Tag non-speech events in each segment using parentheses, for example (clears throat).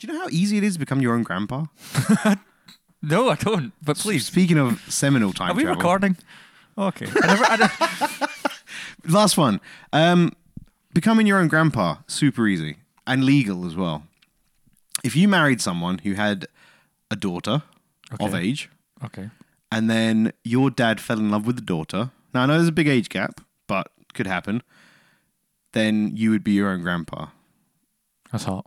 Do you know how easy it is to become your own grandpa? (laughs) No, I don't. But please, Speaking of seminal time are we travel, recording? Okay. I never, I don't- (laughs) last one. Um, becoming your own grandpa, super easy and legal as well. If you married someone who had a daughter of Okay. age, okay. and then your dad fell in love with the daughter. Now I know there's a big age gap, but could happen. Then you would be your own grandpa That's hot.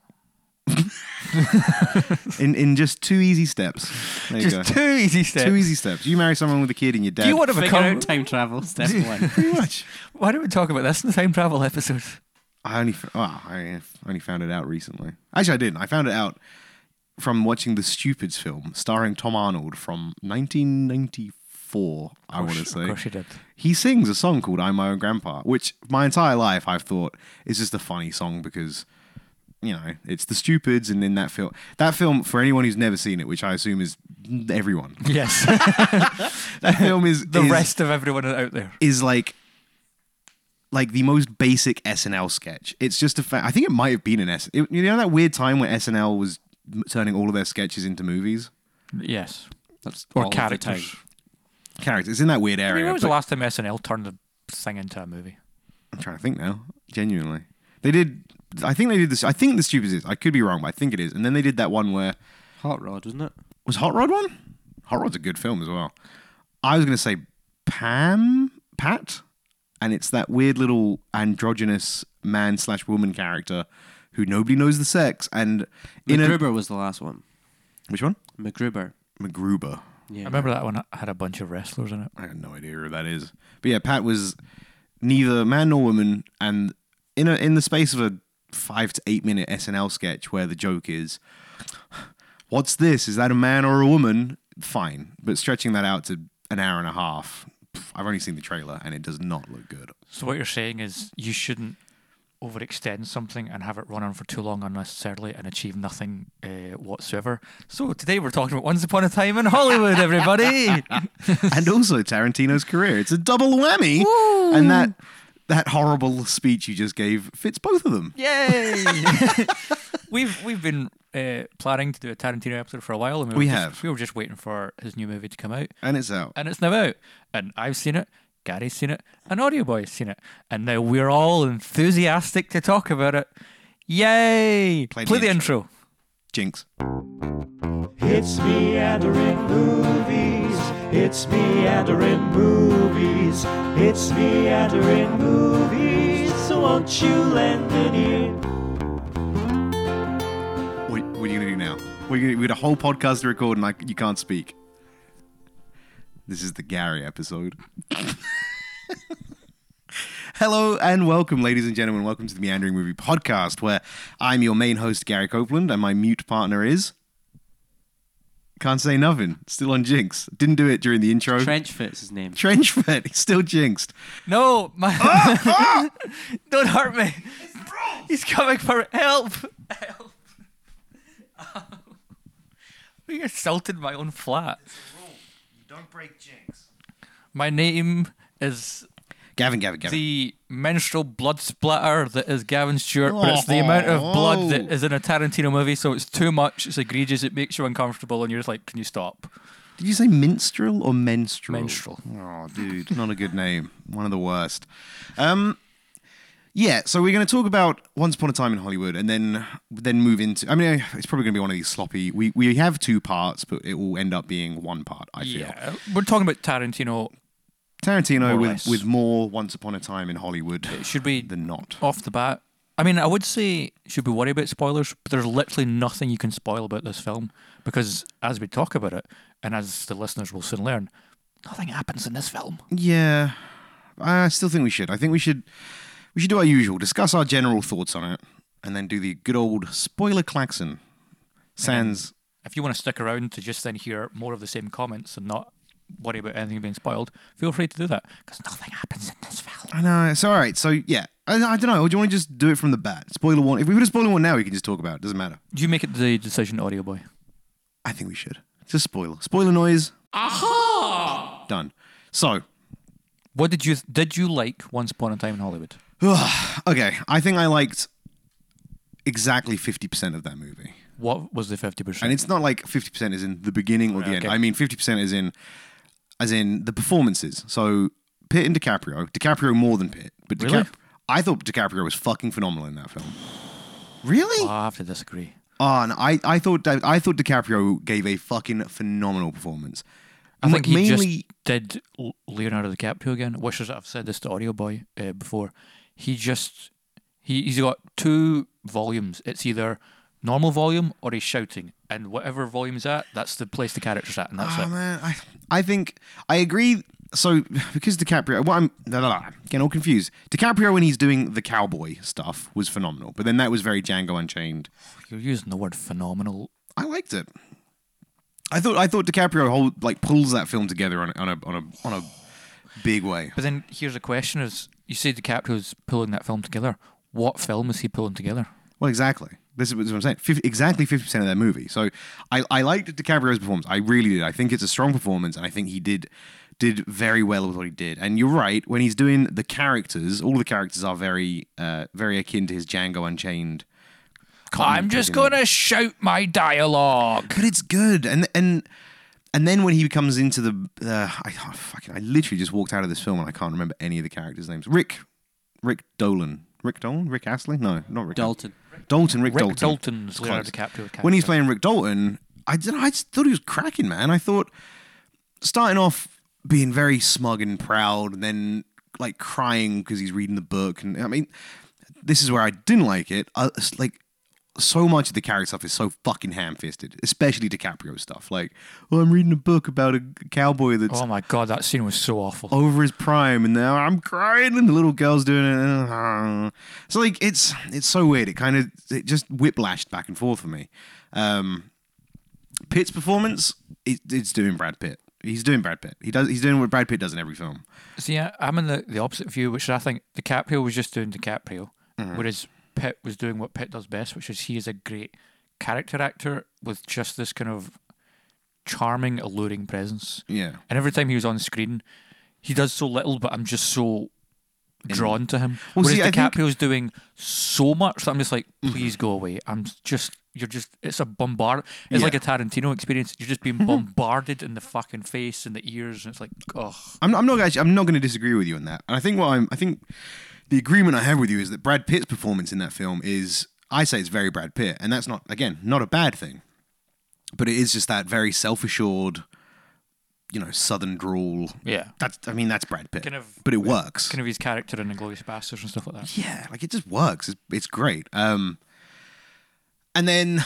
(laughs) in in just two easy steps. There you Just go. two easy steps. Two easy steps. You marry someone with a kid, and your dad. Do you want to Figure become? out time travel. Step (laughs) one. pretty much? Why don't we talk about this in the time travel episode? I only f- oh, I only found it out recently. Actually, I didn't. I found it out from watching the Stupids film starring Tom Arnold from 1994. I want to say Of say course you did. he sings a song called "I'm My Own Grandpa," which my entire life I've thought is just a funny song because you know it's the Stupids, and in that film, that film for anyone who's never seen it, which I assume is everyone, Yes. (laughs) that film is the is, rest of everyone out there. is like like the most basic SNL sketch. It's just a fact. I think it might have been an S. It, you know that weird time when SNL was m- turning all of their sketches into movies. Yes. That's Or all of the characters. Characters in that weird I area. mean, when was the last time SNL turned the thing into a movie? I'm trying to think now. Genuinely, they did. I think they did this. I think the stupid is. I could be wrong, but I think it is. And then they did that one where Hot Rod, wasn't it? was Hot Rod one. Hot Rod's a good film as well. I was going to say Pam Pat, and it's that weird little androgynous man slash woman character who nobody knows the sex. And in a MacGruber was the last one. which one? MacGruber. MacGruber. Yeah. I remember that one had a bunch of wrestlers in it. I have no idea who that is. But yeah, Pat was neither man nor woman, and in a in the space of a five to eight minute SNL sketch where the joke is, "What's this? Is that a man or a woman?" Fine, but stretching that out to an hour and a half, pff, I've only seen the trailer and it does not look good. So what you're saying is you shouldn't overextend something and have it run on for too long unnecessarily and achieve nothing uh, whatsoever. So today we're talking about Once Upon a Time in Hollywood, everybody. (laughs) and also Tarantino's career. It's a double whammy, and that that horrible speech you just gave fits both of them. Yay! (laughs) we've we've been uh, planning to do a Tarantino episode for a while, and we, We were just- have. we were just waiting for his new movie to come out, And it's out. and it's now out. And I've seen it, Gary's seen it, and Audio Boy's seen it, and now we're all enthusiastic to talk about it. Yay! Play the intro. Intro. Jinx. It's meandering movies. It's meandering movies. It's meandering movies. So won't you lend an ear? What, what are you gonna do now? We're gonna, we got a whole podcast to record, and like you can't speak. This is the Gary episode. (laughs) Hello and welcome, ladies and gentlemen. Welcome to the Meandering Movie Podcast, where I'm your main host, Gary Copeland, and my mute partner is. Can't say nothing. Still on Jinx. Didn't do it during the intro. Trench Fit's his name. Trenchfoot. He's still jinxed. No, my ah, ah! (laughs) don't hurt me. He's coming for help. Help. (laughs) We assaulted my own flat. It's a You don't break Jinx. My name is Gavin, Gavin, Gavin. the menstrual blood splatter that is Gavin Stewart, but it's the amount of blood that is in a Tarantino movie, so it's too much, it's egregious, it makes you uncomfortable, and you're just like, can you stop? Did you say minstrel or menstrual? Menstrual. Oh, dude, not a good name. One of the worst. Um, yeah. So we're going to talk about Once Upon a Time in Hollywood, and then then move into. I mean, it's probably going to be one of these sloppy. We we have two parts, but it will end up being one part. I feel. Yeah, we're talking about Tarantino. Tarantino with with more Once Upon a Time in Hollywood Should we than not. off the bat. I mean, I would say should we worry about spoilers, but there's literally nothing you can spoil about this film because as we talk about it, and as the listeners will soon learn, nothing happens in this film. Yeah, I still think we should. I think we should we should do our usual, discuss our general thoughts on it, and then do the good old spoiler klaxon. Sans. If you want to stick around to just then hear more of the same comments and not worry about anything being spoiled, feel free to do that because nothing happens in this film. I know it's all right. So yeah, I, I don't know. Or do you want to just do it from the bat? Spoiler one. If we put a spoiler one now, we can just talk about it. Doesn't matter. Do you make it the decision, audio boy. I think we should. Just spoiler. Spoiler noise. Aha! Done. So What did you did you like Once Upon a Time in Hollywood? (sighs) okay, I think I liked exactly fifty percent of that movie. What was the fifty percent? and it's not like fifty percent is in the beginning or the Right, end. okay. I mean, fifty percent is in, as in the performances. So Pitt and DiCaprio, DiCaprio more than Pitt, but Really? DiCap- I thought DiCaprio was fucking phenomenal in that film. Really? I have to disagree. Oh, and I, I thought I thought DiCaprio gave a fucking phenomenal performance. I think he mainly, just did Leonardo DiCaprio again. Which is I've said this to Audio Boy uh, before. He just he he's got two volumes. It's either normal volume or he's shouting, and whatever volume is at, that's the place the character's at, and that's Oh it. man, I I think I agree. So because DiCaprio, well, I'm blah, blah, blah, getting all confused. DiCaprio when he's doing the cowboy stuff was phenomenal, but then that was very Django Unchained. You're using the word phenomenal. I liked it. I thought I thought DiCaprio hold, like pulls that film together on a, on a on a on a big way. But then here's a question: Is you say DiCaprio's pulling that film together? What film is he pulling together? Well, exactly. This is what I'm saying. 50, exactly fifty percent of that movie. So I I liked DiCaprio's performance. I really did. I think it's a strong performance, and I think he did did very well with what he did. And you're right when he's doing the characters. All the characters are very uh very akin to his Django Unchained. I'm just gonna shout my dialogue. but it's good. And and and then when he comes into the, uh, I oh, fucking, I literally just walked out of this film and I can't remember any of the characters' names. Rick, Rick Dolan, Rick Dolan, Rick Astley, no, not Rick Dalton. Dalton, Rick, Rick Dalton. Dalton's. Leonardo DiCaprio. Character. When he's playing Rick Dalton, I don't I just thought he was cracking, man. I thought starting off being very smug and proud, and then like crying because he's reading the book, and I mean, this is where I didn't like it. Uh, it's like so much of the character stuff is so fucking ham-fisted, especially DiCaprio stuff. Like, well, I'm reading a book about a cowboy that's Oh my god, that scene was so awful. over his prime, and now I'm crying, and the little girl's doing it. So like, it's it's so weird. It kind of it just whiplashed back and forth for me. Um, Pitt's performance, it, it's doing Brad Pitt. He's doing Brad Pitt. He does. He's doing what Brad Pitt does in every film. See, I- I'm in the, the opposite view, which I think DiCaprio was just doing DiCaprio, Mm-hmm. whereas Pitt was doing what Pitt does best, which is he is a great character actor with just this kind of charming, alluring presence. Yeah. And every time he was on screen, he does so little, but I'm just so drawn to him. Well, Whereas see, I think- Mm-hmm. Doing so much that I'm just like, please go away. I'm just, you're just, it's a bombard. It's Yeah. like a Tarantino experience. You're just being (laughs) bombarded in the fucking face and the ears, and it's like, oh, I'm, I'm not actually. I'm not going to disagree with you on that. And I think what I'm. I think the agreement I have with you is that Brad Pitt's performance in that film is. I say it's very Brad Pitt, and that's not again not a bad thing. But it is just that very self-assured, you know, southern drawl. yeah. That's. I mean, that's Brad Pitt. Kind of- but it works. Kind of his character in Inglourious Basterds and stuff like that. yeah, like it just works. It's, it's great. Um, and then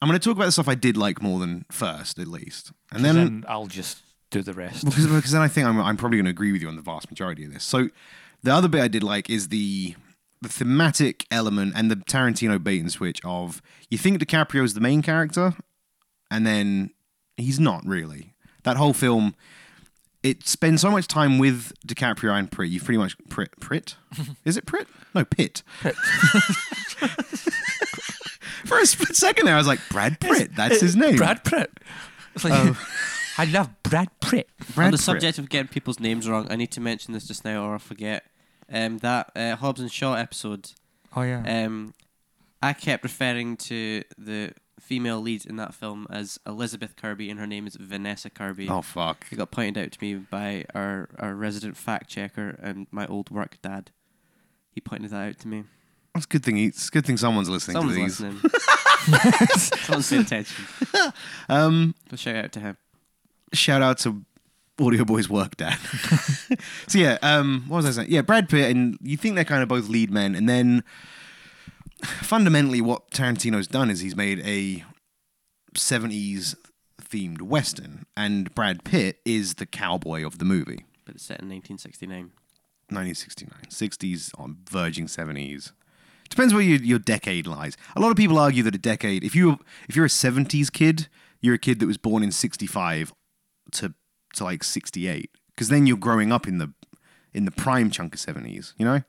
I'm going to talk about the stuff I did like more than first, at least, and then then I'll just do the rest. because, because then I think I'm, I'm probably going to agree with you on the vast majority of this. So the other bit I did like is the the thematic element and the Tarantino bait and switch of you think DiCaprio's the main character, and then he's not really. That whole film, it spends so much time with DiCaprio and Pritt. You've pretty much Pritt. Pritt? (laughs) Is it Pritt? No, Pitt. Pitt. (laughs) For a split second there, I was like, Brad Pitt. That's his name. Brad Pitt. It's like, oh. (laughs) I love Brad Pitt. Brad On the Pitt. subject of getting people's names wrong, I need to mention this just now or I forget. Um, that uh, Hobbs and Shaw episode, Oh yeah. um, I kept referring to the female lead in that film as Elizabeth Kirby, and her name is Vanessa Kirby. Oh fuck. It got pointed out to me by our, our resident fact checker and my old work dad. He pointed that out to me. It's a good thing. It's a good thing someone's listening Someone's to these. listening. (laughs) Someone's paying attention. (laughs) Um, So shout out to him. shout out to Audio Boy's work dad. (laughs) so yeah, um, what was I saying? Yeah, Brad Pitt and you think they're kind of both lead men, and then fundamentally what Tarantino's done is he's made a '70s themed western, and Brad Pitt is the cowboy of the movie. But it's set in 1969. 1969, 60s on verging 70s. Depends where your, your decade lies. A lot of people argue that a decade, if you if you're a 70s kid, you're a kid that was born in 65 to to like 68, because then you're growing up in the in the prime chunk of 70s. You know? I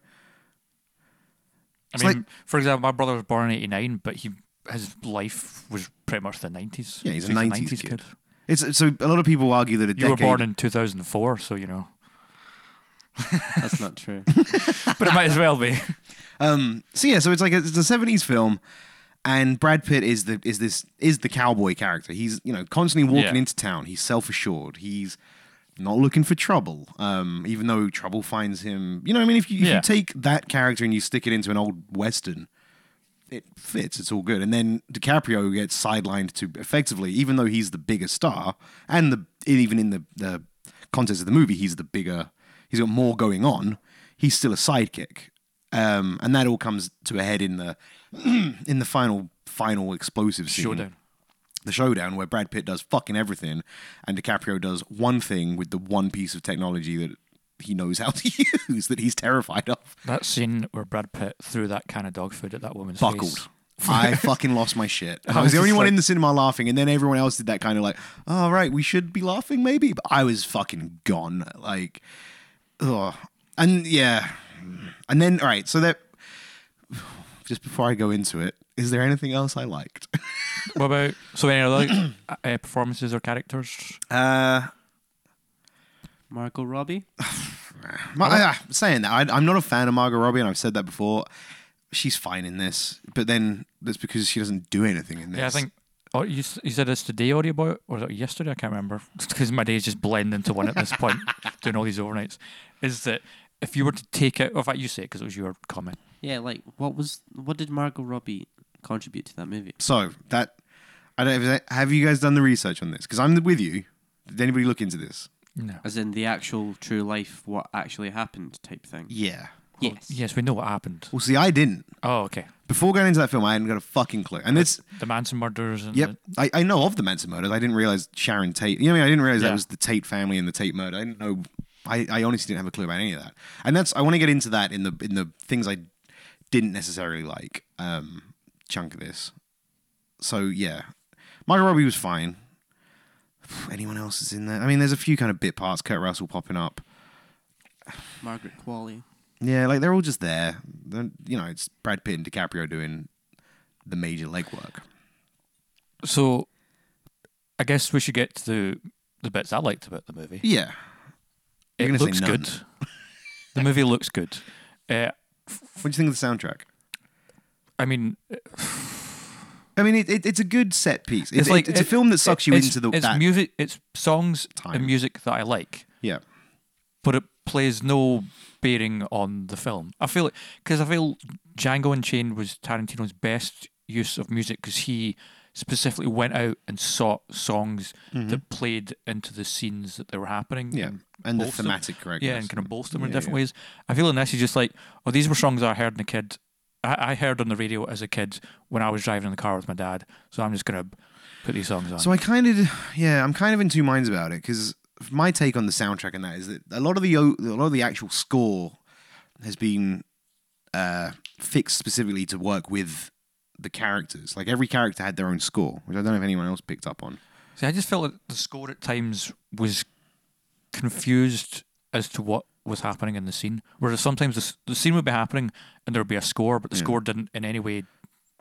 it's mean, like- for example, my brother was born in '89, but he his life was pretty much the '90s. Yeah, he's a So 90s kid. It's so a lot of people argue that a You were born in 2004, so you know, (laughs) That's not true. (laughs) but it might as well be. (laughs) Um, so yeah, so it's like a, it's a seventies film, and Brad Pitt is the is this is the cowboy character. He's you know constantly walking Yeah. into town. He's self assured. He's not looking for trouble. Um, even though trouble finds him. You know, I mean, if you, if Yeah. you take that character and you stick it into an old western, it fits. It's all good. And then DiCaprio gets sidelined to effectively, even though he's the bigger star, and the even in the the context of the movie, he's the bigger. He's got more going on. He's still a sidekick, um, and that all comes to a head in the (clears throat) in the final final explosive scene Showdown. the showdown where Brad Pitt does fucking everything and DiCaprio does one thing with the one piece of technology that he knows how (laughs) to use that he's terrified of. That scene where Brad Pitt threw that can of dog food at that woman's Buckled. face. I (laughs) fucking lost my shit. I was the only one like- in the cinema laughing, and then everyone else did that kind of like, "Oh right, we should be laughing, maybe." But I was fucking gone, like, ugh. And yeah, and then all right. So that just before I go into it, is there anything else I liked? (laughs) What about so any other (coughs) uh, performances or characters? Uh, Margot Robbie. (sighs) Ma- ah, saying that, I, I'm not a fan of Margot Robbie, and I've said that before. She's fine in this, but then that's because she doesn't do anything in this. Yeah, I think. Oh, you, s- you said this today, audio boy, or was it yesterday? I can't remember (laughs) because my days just blend into one at this point, (laughs) doing all these overnights. Is that if you were to take out, or in fact, you say it because it was your comment. Yeah, like what was what did Margot Robbie contribute to that movie? so. That I don't have you guys done the research on this? Because I'm with you. Did anybody look into this? No. As in the actual true life, what actually happened type thing. Yeah. Yes. Yes, we know what happened. Well, see, I didn't. Oh, okay. Before going into that film, I hadn't got a fucking clue. And it's The Manson murders. And yep. I, I know of the Manson murders. I didn't realize Sharon Tate. You know, what I, mean? I didn't realize that was the Tate family and the Tate murder. I didn't know. I, I honestly didn't have a clue about any of that. And that's I want to get into that in the in the things I didn't necessarily like um, chunk of this. So yeah, Margot Robbie was fine. (sighs) Anyone else is in there? I mean, there's a few kind of bit parts. Kurt Russell popping up. Margaret Qualley. Yeah, like they're all just there. They're, you know, it's Brad Pitt and DiCaprio doing the major legwork. So, I guess we should get to the, the bits I liked about the movie. Yeah, You're it looks good. the movie looks good. (laughs) Uh, what do you think of the soundtrack? I mean, I mean, it, it, it's a good set piece. It's, it's like it's a film that sucks you into the it's that. music. It's songs time. and music that I like, yeah, but it plays no bearing on the film. I feel it because I feel Django Unchained was Tarantino's best use of music because he specifically went out and sought songs that played into the scenes that they were happening. Mm-hmm. yeah, and and the thematic correctness. Yeah, and kind of bolster them in different yeah. ways. I feel in this, he's just like, oh, these were songs I heard in a kid. I, I heard on the radio as a kid when I was driving in the car with my dad. So I'm just gonna put these songs on. So I kind of, yeah, I'm kind of in two minds about it because my take on the soundtrack and that is that a lot of the a lot of the actual score has been uh, fixed specifically to work with the characters. Like every character had their own score, which I don't know if anyone else picked up on. See, I just felt that the score at times was confused as to what was happening in the scene. Whereas sometimes the, the scene would be happening and there would be a score, but the score didn't in any way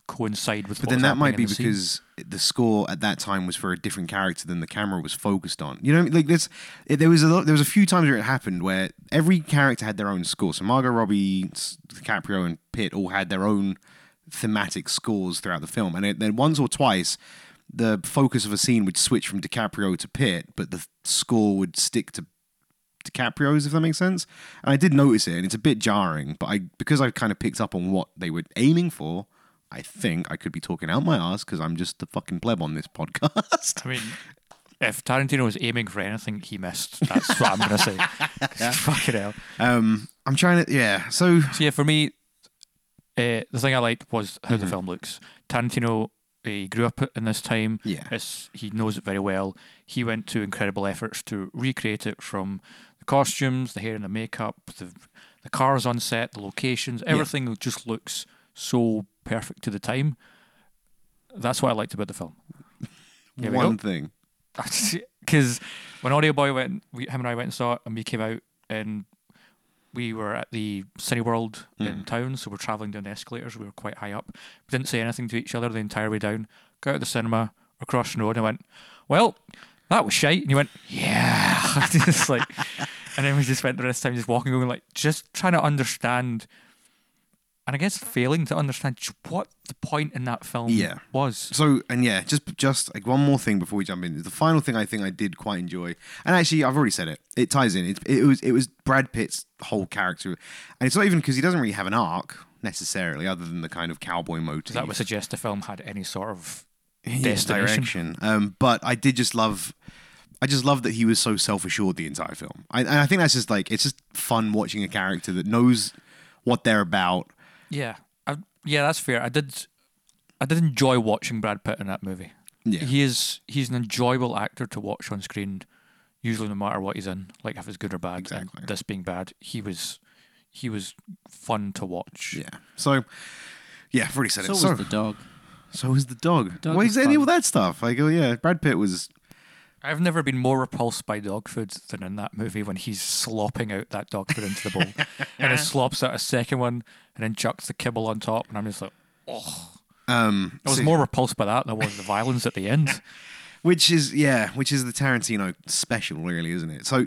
coincide with. But then that might be the scene. because the score at that time was for a different character than the camera was focused on. You know, like this, it, there was a lot, there was a few times where it happened where every character had their own score. So Margot Robbie, DiCaprio, and Pitt all had their own thematic scores throughout the film, and then once or twice. The focus of a scene would switch from DiCaprio to Pitt, but the score would stick to DiCaprio's, if that makes sense. And I did notice it, and it's a bit jarring. But I, because I kind of picked up on what they were aiming for, I think I could be talking out my ass because I'm just the fucking pleb on this (laughs) podcast. I mean, if Tarantino was aiming for anything, he missed. That's what I'm gonna say. (laughs) Fucking hell. Um, I'm trying to, yeah. So So yeah, for me, uh, the thing I liked was how Mm-hmm. the film looks. Tarantino, uh, he grew up in this time. Yeah. It's, he knows it very well. He went to incredible efforts to recreate it from the costumes, the hair and the makeup, the the cars on set, the locations, everything just looks so perfect to the time. That's what I liked about the film. Here one thing, (laughs) because when Audio Boy went, we, him and I went and saw it, and we came out and we were at the Cineworld in mm. town, so we're traveling down the escalators. We were quite high up. We didn't say anything to each other the entire way down. Got out of the cinema, across the road, and I went, "Well, that was shite." And he went, "Yeah," (laughs) just like, and then we just spent the rest of the time just walking, going like, just trying to understand and I guess failing to understand what the point in that film Yeah. was. So and yeah, just just like one more thing before we jump in. The final thing I think I did quite enjoy, and actually I've already said it. It ties in. It, it was it was Brad Pitt's whole character, and it's not even because he doesn't really have an arc necessarily, other than the kind of cowboy motive. That would suggest the film had any sort of destination. direction. Um, but I did just love. I just love that he was so self assured the entire film. I, and I think that's just like it's just fun watching a character that knows what they're about. Yeah, I, yeah, that's fair. I did, I did enjoy watching Brad Pitt in that movie. Yeah. He is he's an enjoyable actor to watch on screen, usually no matter what he's in, like if it's good or bad. Exactly. And this being bad, he was he was fun to watch. Yeah. So, yeah, I've already said So it. was So, the dog. so was the dog. Dog Why was is any of that stuff? Like, oh yeah, Brad Pitt was. I've never been more repulsed by dog food than in that movie when he's slopping out that dog food into the bowl, (laughs) and he slops out a second one and then chucks the kibble on top, and I'm just like, Um, I was so- more repulsed by that than I was the violence at the end. (laughs) which is yeah, which is the Tarantino special, really, isn't it? So,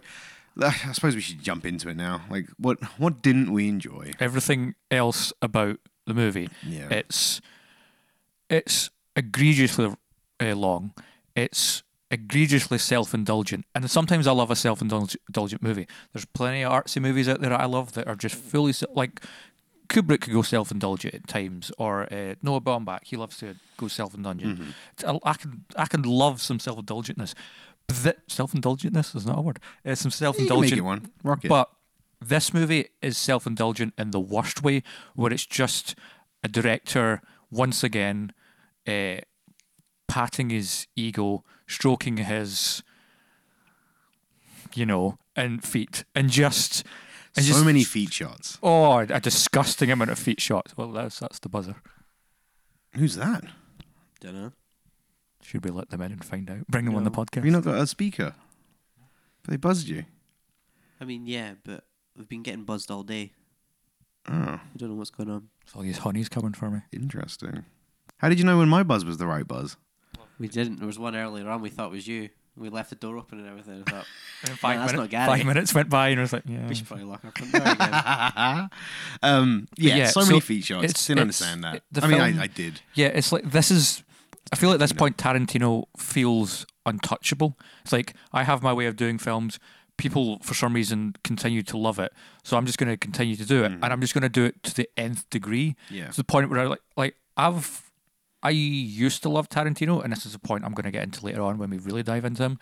uh, I suppose we should jump into it now. Like, what what didn't we enjoy? everything else about the movie. Yeah. It's it's egregiously uh, long. It's egregiously self-indulgent, and sometimes I love a self-indulgent movie. There's plenty of artsy movies out there I love that are just fully se- like Kubrick could go self-indulgent at times, or uh, Noah Baumbach. He loves to go self-indulgent. Mm-hmm. I, I can I can love some self-indulgentness. But that self-indulgentness is not a word. It's some You can make self-indulgent it one. Rock it. but this movie is self indulgent in the worst way, where it's just a director once again uh, patting his ego, stroking his, you know, and feet, and just. And so just, many feet shots. Oh, a disgusting amount of feet shots. Well, that's that's the buzzer. Who's that? Don't know. Should we let them in and find out? Bring them on the podcast. Have you not got a speaker? They buzzed you. I mean, yeah, but we've been getting buzzed all day. Oh, We don't know what's going on. all these honeys coming for me. interesting. How did you know when my buzz was the right buzz? We didn't. There was one earlier on we thought it was you. We left the door open and everything. I thought (laughs) And five five, that's minutes, not Gary. five minutes went by, and I was like, yeah. we should probably lock our front door again. (laughs) um, yeah, yeah, so, so many feet shots. it's- Didn't it's- understand that. it- I mean, film- I, I did. Yeah, it's like this is. I feel at this point Tarantino feels untouchable. It's like I have my way of doing films. People, for some reason, continue to love it, so I'm just going to continue to do it, and I'm just going to do it to the nth degree. Yeah. to the point where I like, like I've, I used to love Tarantino, and this is a point I'm going to get into later on when we really dive into him.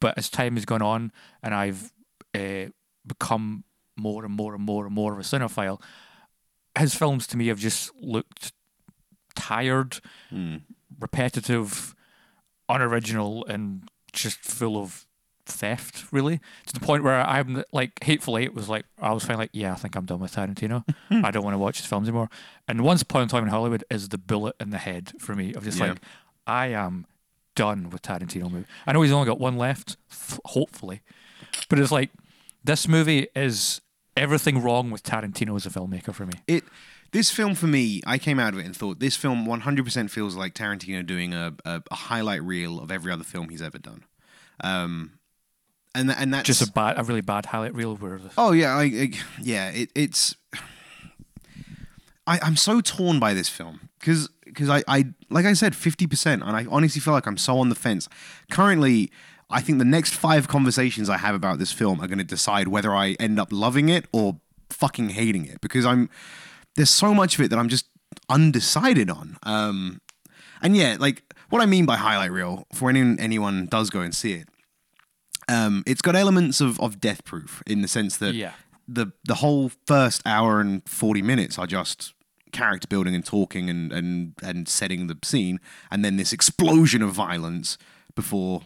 But as time has gone on, and I've uh, become more and more and more and more of a cinephile, his films to me have just looked tired, Hmm. repetitive, unoriginal, and just full of theft. Really, to the point where I'm like, hatefully, it was like I was finally like, yeah, I think I'm done with Tarantino. (laughs) I don't want to watch his films anymore. And Once Upon a Time in Hollywood is the bullet in the head for me of just Yeah. like, I am done with Tarantino movie. I know he's only got one left, f- hopefully, but it's like this movie is everything wrong with Tarantino as a filmmaker for me. It this film for me, I came out of it and thought this film 100% feels like Tarantino doing a, a, a highlight reel of every other film he's ever done. Um, and and that's Just a bad, a really bad highlight reel where Oh yeah, I, I yeah, it, it's. I, I'm so torn by this film because because I, I like I said fifty percent, and I honestly feel like I'm so on the fence. Currently, I think the next five conversations I have about this film are going to decide whether I end up loving it or fucking hating it because I'm there's so much of it that I'm just undecided on. Um, and yeah, like what I mean by highlight reel for when anyone does go and see it, um, it's got elements of, of death proof in the sense that Yeah. the the whole first hour and 40 minutes are just character building and talking and, and, and setting the scene and then this explosion of violence before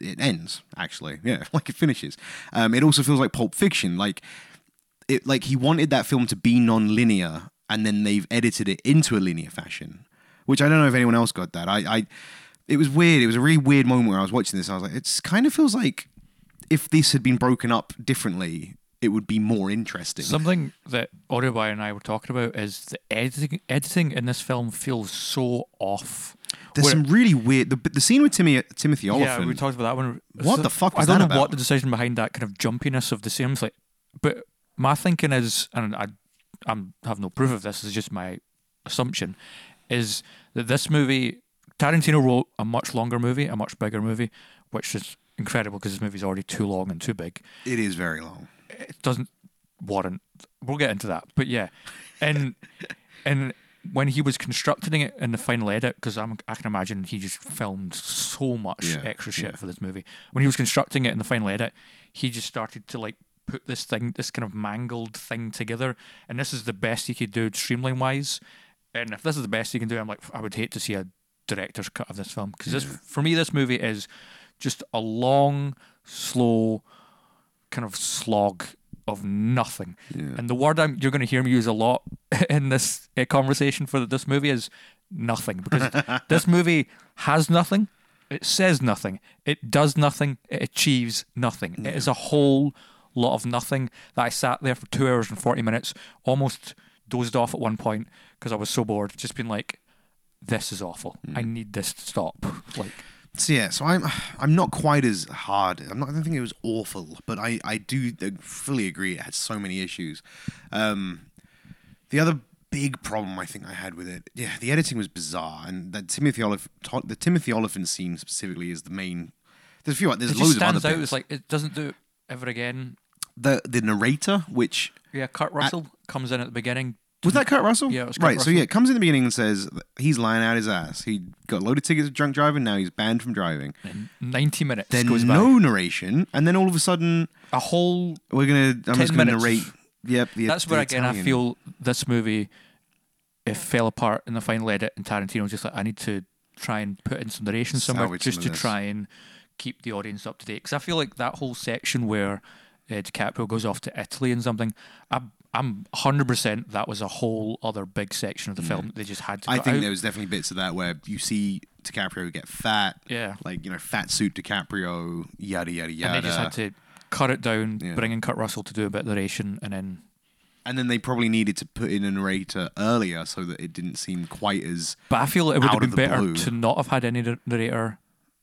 it ends actually. (laughs) Yeah like it finishes. Um, it also feels like pulp fiction like it like he wanted that film to be non-linear and then they've edited it into a linear fashion which i don't know if anyone else got that. I, I it was weird it was a really weird moment where i was watching this i was like it kind of feels like if this had been broken up differently it would be more interesting Something that Audioboy and I were talking about is the editing. Editing in this film feels so off. there's Where- some really weird the, the scene with Timmy, timothy Olyphant. yeah, we talked about that one. What the fuck I don't know about? what the decision behind that kind of jumpiness of the scenes like, but my thinking is, and I, I'm have no proof of this. It's just my assumption. Is that this movie Tarantino wrote a much longer movie, a much bigger movie, which is incredible because this movie's already too long and too big. It is very long. It doesn't warrant. We'll get into that, but yeah, and (laughs) and when he was constructing it in the final edit, because I'm I can imagine he just filmed so much Yeah, extra shit yeah. for this movie. When he was constructing it in the final edit, he just started to like put this thing, this kind of mangled thing together, and this is the best he could do streamline wise. And if this is the best he can do, I'm like, I would hate to see a director's cut of this film because this, for me, this movie is just a long, slow, kind of slog of nothing. Yeah. And the word I'm, you're going to hear me use a lot (laughs) in this uh, conversation for this movie is nothing because (laughs) this movie has nothing. It says nothing. It does nothing. It achieves nothing. It is a whole lot of nothing that I sat there for two hours and 40 minutes, almost dozed off at one point because I was so bored, just being like, this is awful. I need this to stop. Like, So yeah, so I'm I'm not quite as hard. I'm not. I don't think it was awful, but I I do fully agree. It had so many issues. Um, the other big problem I think I had with it, yeah, the editing was bizarre, and that Timothy Olyphant, the Timothy Olyphant scene specifically is the main. There's a few. There's it loads of other stands out. bits. It's like, it doesn't do it ever again. the the narrator, which Yeah, Kurt Russell comes in at the beginning. Was that Kurt Russell? Yeah, it was Kurt right. So yeah, it comes in the beginning and says he's lying out his ass. He got loaded tickets of drunk driving. Now he's banned from driving. and 90 minutes Then goes by. no narration, and then all of a sudden A whole. we're gonna. I'm 10 just gonna minutes. narrate. Yep. The, That's the where again I feel this movie it fell apart in the final edit, and Tarantino was just like, I need to try and put in some narration somewhere Salvage just some to this. try and keep the audience up to date. Because I feel like that whole section where uh, DiCaprio goes off to Italy and something, I'm I'm hundred percent that was a whole other big section of the film they just had to. I think out. there was definitely bits of that where you see DiCaprio get fat, yeah. like you know, fat suit DiCaprio, yada yada yada. And they just had to cut it down, Yeah. bring in Kurt Russell to do a bit of the narration, and then and then they probably needed to put in a narrator earlier so that it didn't seem quite as. But I feel it would have been better blue. to not have had any narrator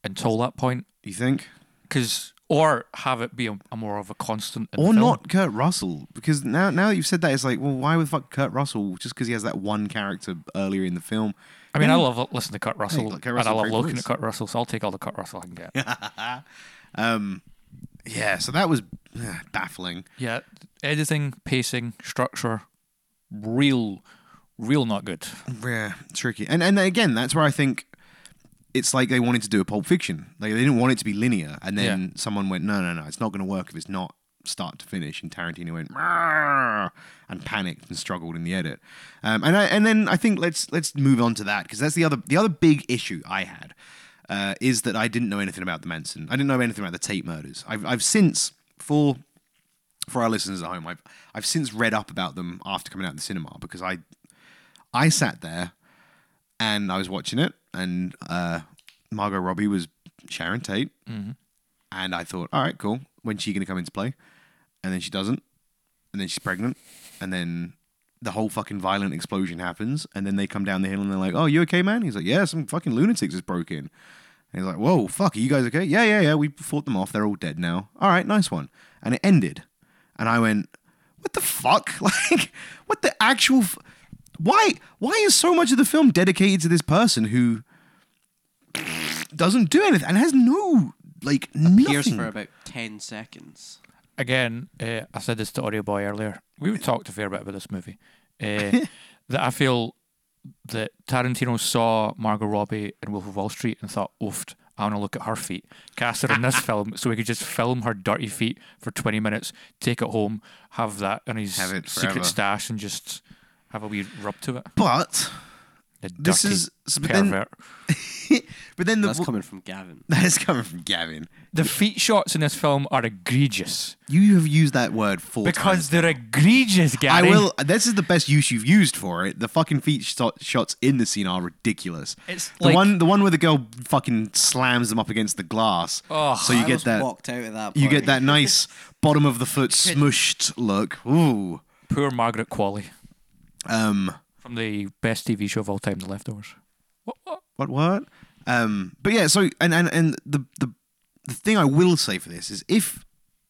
until that point, You think? because or have it be a, a more of a constant, in Or film. not Kurt Russell, because now now that you've said that, it's like, well, why would fuck Kurt Russell just because he has that one character earlier in the film? I mean, I love listening to Kurt Russell, like Kurt and I love looking voice. at Kurt Russell, so I'll take all the Kurt Russell I can get. (laughs) Um, yeah, so that was uh, baffling. yeah, editing, pacing, structure, real, real not good. Yeah, tricky. And and again, that's where I think it's like they wanted to do a Pulp Fiction. Like they didn't want it to be linear, and then someone went, "No, no, no, it's not going to work if it's not start to finish." And Tarantino went and panicked and struggled in the edit. Um, and I, and then I think let's let's move on to that because that's the other the other big issue I had uh, is that I didn't know anything about the Manson. I didn't know anything about the Tate murders. I've I've since for for our listeners at home, I've I've since read up about them after coming out of the cinema because I I sat there and I was watching it, and uh, Margot Robbie was Sharon Tate, and I thought, all right, cool. When's she going to come into play? And then she doesn't, and then she's pregnant, and then the whole fucking violent explosion happens, and then they come down the hill and they're like, "Oh, you okay, man?" He's like, "Yeah, some fucking lunatics is broke in." And he's like, "Whoa, fuck, are you guys okay?" Yeah, yeah, yeah. We fought them off. They're all dead now. All right, nice one. And it ended, and I went, "What the fuck? (laughs) Like, what the actual? F- why? Why is so much of the film dedicated to this person who doesn't do anything and has no like Appears nothing? for about 10 seconds. Again, uh, I said this to Audio Boy earlier. We talked a fair bit about this movie. Uh, (laughs) that I feel that Tarantino saw Margot Robbie in Wolf of Wall Street and thought, "Oofed, I want to look at her feet." Cast her in this (laughs) film so we could just film her dirty feet for twenty minutes, take it home, have that in his Have it secret forever. stash, and just have a wee rub to it. but The this dirty is so- but then, (laughs) but then the That's coming from Gavin. (laughs) that is coming from Gavin. the feet shots in this film are egregious You have used that word four because times. they're egregious, Gavin. I will. This is the best use you've used for it. The fucking feet shot, shots in the scene are ridiculous. It's the like- one, the one where the girl fucking slams them up against the glass. Oh, so you I get that. walked out at that You get that (laughs) nice bottom of the foot smushed look. Ooh. Poor Margaret Qualley Um. from the best TV show of all time, The Leftovers. What? what? What? What? Um. But yeah. So and and and the the the thing I will say for this is if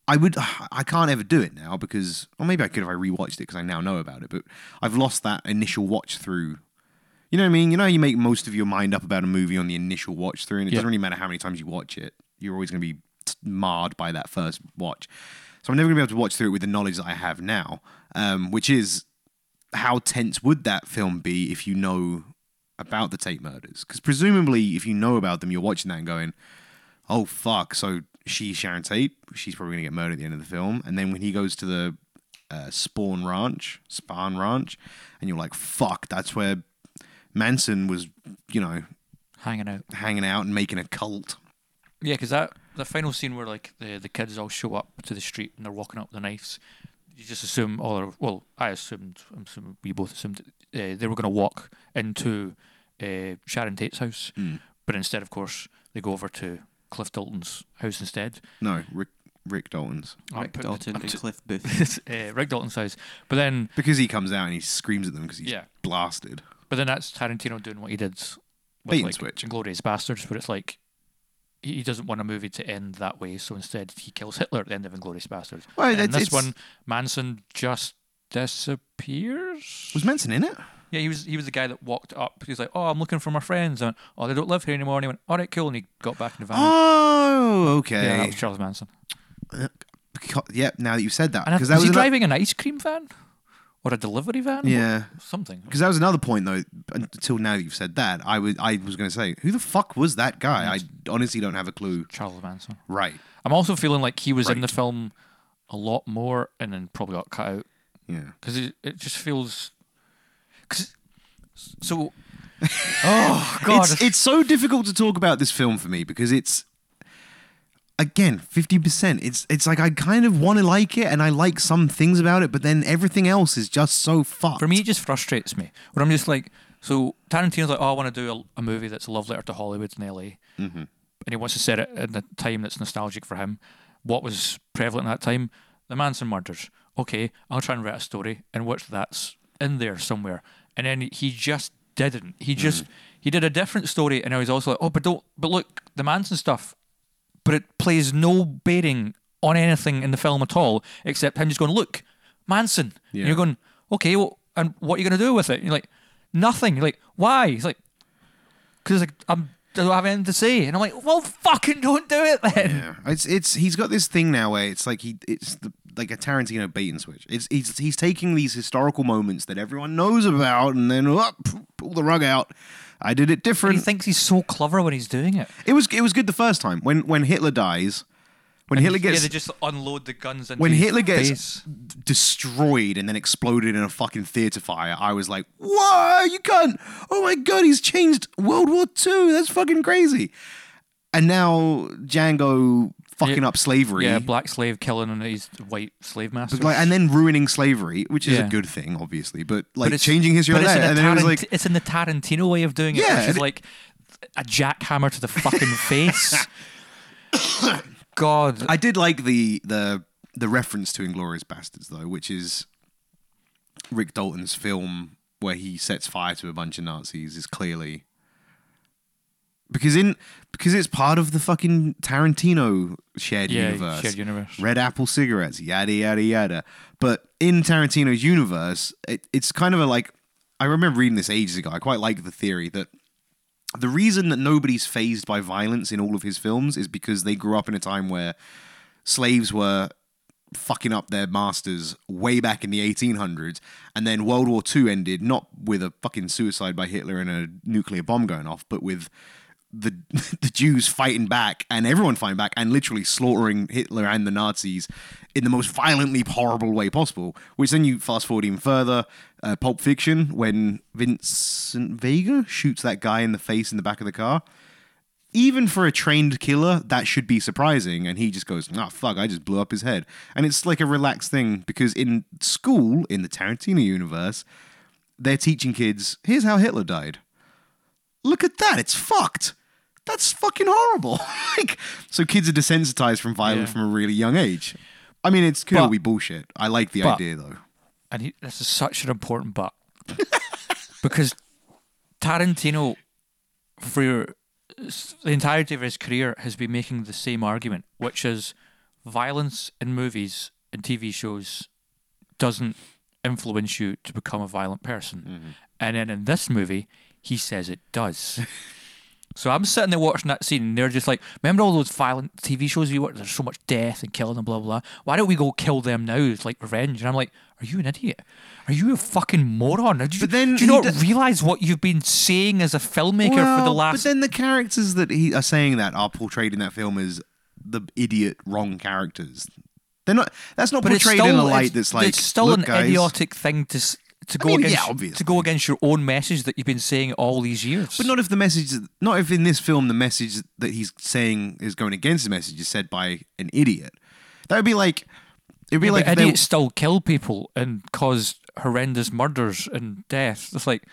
I would. (sighs) I can't ever do it now because, or maybe I could if I rewatched it because I now know about it. But I've lost that initial watch through. You know what I mean? You know, how you make most of your mind up about a movie on the initial watch through, and it Yeah. doesn't really matter how many times you watch it. You're always going to be marred by that first watch. So I'm never going to be able to watch through it with the knowledge that I have now, um, which is how tense would that film be if you know about the Tate murders? Because presumably, if you know about them, you're watching that and going, "Oh fuck!" So she's Sharon Tate. She's probably gonna get murdered at the end of the film. And then when he goes to the uh, Spahn Ranch, Spahn Ranch, and you're like, "Fuck!" That's where Manson was, you know, hanging out. hanging out and making a cult. Yeah, because that the final scene where like the the kids all show up to the street and they're walking up with the knives, you just assume all. Or, well, I assumed. I'm assuming we both assumed uh, they were going to walk into uh, Sharon Tate's house, Mm. but instead, of course, they go over to Cliff Dalton's house instead. No, Rick Rick Dalton's Rick Dalton I'm and Cliff Booth. (laughs) uh, Rick Dalton's house, but then because he comes out and he screams at them because he's Yeah. blasted. But then that's Tarantino doing what he did with Bait and like switch. Inglourious Basterds, where it's like he doesn't want a movie to end that way, so instead he kills Hitler at the end of Inglourious Basterds. Well, and it's- this it's- one, Manson just disappears. Was Manson in it? Yeah, he was he was the guy that walked up. He was like, "Oh, I'm looking for my friends." And oh, they don't live here anymore. And he went, "All right, cool." And he got back in the van. Oh, okay. yeah, that was Charles Manson. Uh, beca- Yep. Now that you've said that, because was was he driving an ice cream van or a delivery van? Yeah. something. Because that was another point, though. Until now that you've said that, I was I was going to say, who the fuck was that guy? I honestly don't have a clue. Charles Manson. Right. I'm also feeling like he was in the Right. film a lot more, and then probably got cut out. Yeah. because it, it just feels cause, so (laughs) oh god It's it's so difficult to talk about this film for me because it's again fifty percent. It's it's like I kind of want to like it and I like some things about it, but then everything else is just so fucked. for me it just frustrates me where i'm just like so tarantino's like oh i want to do a, a movie that's a love letter to hollywood in la Mm-hmm. and he wants to set it in a time that's nostalgic for him. What was prevalent at that time? The manson murders. Okay i'll try and write a story in which that's in there somewhere. And then he just didn't. He just he did a different story and i was also like oh but don't but look the manson stuff but it plays no bearing on anything in the film at all, except him just going, "Look, Manson." Yeah. And you're going, "Okay, well, and what are you going to do with it?" And you're like, "Nothing." You're like, "Why?" He's like, "Because like I'm." I don't have anything to say, and I'm like, "Well, fucking don't do it then." Yeah, it's it's he's got this thing now where it's like he it's the, like a Tarantino bait and switch. It's he's he's taking these historical moments that everyone knows about and then oh, pull the rug out. I did it But he thinks he's so clever when he's doing it. It was it was good the first time when when Hitler dies. When Hitler gets yeah, they just unload the guns when Hitler gets face. destroyed and then exploded in a fucking theater fire, I was like, "Whoa, you can't! Oh my god, he's changed World War II. That's fucking crazy." And now Django fucking Yeah. up slavery, Yeah, black slave killing and these white slave masters. but like, and then ruining slavery, which is Yeah. a good thing, obviously. But like it's- changing history but like it's that, in and a then it was like, it's in the Tarantino way of doing it, Yeah, which is it- like a jackhammer to the fucking (laughs) face. (coughs) God, I did like the the the reference to Inglourious Basterds though, which is Rick Dalton's film where he sets fire to a bunch of Nazis is clearly because in because it's part of the fucking Tarantino shared yeah, universe. shared universe. Red Apple cigarettes, yada yada yada. But in Tarantino's universe, it, it's kind of a like I remember reading this ages ago. I quite like the theory that the reason that nobody's phased by violence in all of his films is because they grew up in a time where slaves were fucking up their masters way back in the 1800s and then world war ii ended not with a fucking suicide by hitler and a nuclear bomb going off but with the (laughs) the Jews fighting back and everyone fighting back and literally slaughtering Hitler and the Nazis in the most violently horrible way possible. Which then you fast forward even further, uh, Pulp Fiction when Vincent Vega shoots that guy in the face in the back of the car. Even for a trained killer, that should be surprising, and he just goes, "Ah, fuck! I just blew up his head." And it's like a relaxed thing because in school, in the Tarantino universe, they're teaching kids, "Here's how Hitler died." look at that it's fucked that's fucking horrible (laughs) like so kids are desensitized from violence Yeah. from a really young age i mean it's all But- be bullshit i like the but- idea though and he, this is such an important but (laughs) because Tarantino, for the entirety of his career, has been making the same argument, which is violence in movies and TV shows doesn't influence you to become a violent person. Mm-hmm. And then in this movie, he says it does. (laughs) so I'm sitting there watching that scene, and they're just like, "Remember all those violent TV shows we watch? There's so much death and killing and blah blah. blah. Why don't we go kill them now? It's like revenge." And I'm like, "Are you an idiot? Are you a fucking moron? Did you, But then do you not d- realize what you've been saying as a filmmaker for the last But then the characters that he are saying that are portrayed in that film as the idiot wrong characters. They're not. That's not But portrayed still, in a light that's like. it's still "Look, an guys." idiotic thing to to go mean, yeah, against to go against your own message that you've been saying all these years. But not if the message, not if in this film the message that he's saying is going against the message is said by an idiot. That would be like, it'd be Yeah, like but if they- idiots still kill people and cause horrendous murders and death. It's like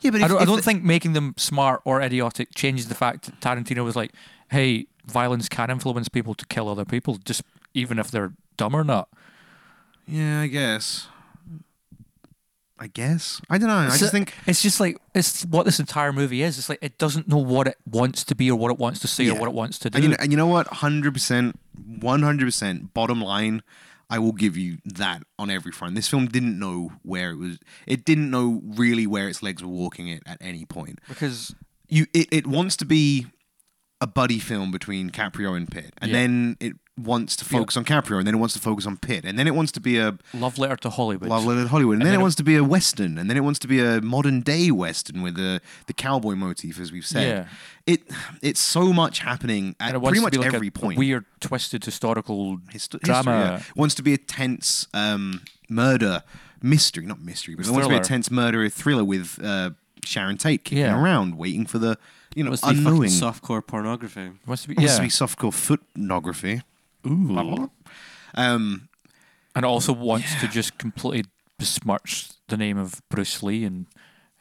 yeah, but if, I don't, I don't the- think making them smart or idiotic changes the fact that Tarantino was like, "Hey, violence can influence people to kill other people, just even if they're dumb or not." Yeah, I guess. I guess I don't know. I So- just think it's just like it's what this entire movie is. It's like it doesn't know what it wants to be or what it wants to say or what it wants to do. And you know, and you know what? Hundred percent, one hundred percent. Bottom line, I will give you that on every front. This film didn't know where it was. It didn't know really where its legs were walking it at any point. because You, it, it wants to be a buddy film between Caprio and Pitt, and Yeah. then it wants to focus on Caprio, and then it wants to focus on Pitt, and then it wants to be a love letter to Hollywood. Love Letter to Hollywood, and, then, then it wants to be a western, and then it wants to be a modern day western with the the cowboy motif, as we've said. Yeah. It it's so much happening at and pretty much like every a, point. a weird, twisted historical Histo- drama. history, yeah. wants to be a tense um, murder mystery, not mystery, but it wants to be a tense murder thriller with uh, Sharon Tate kicking Yeah. around, waiting for the you know Must be fucking unknowing. softcore pornography. Wants to be, Wants yeah. to be softcore footnography. Ooh. Um, and also wants to just completely besmirch the name of Bruce Lee and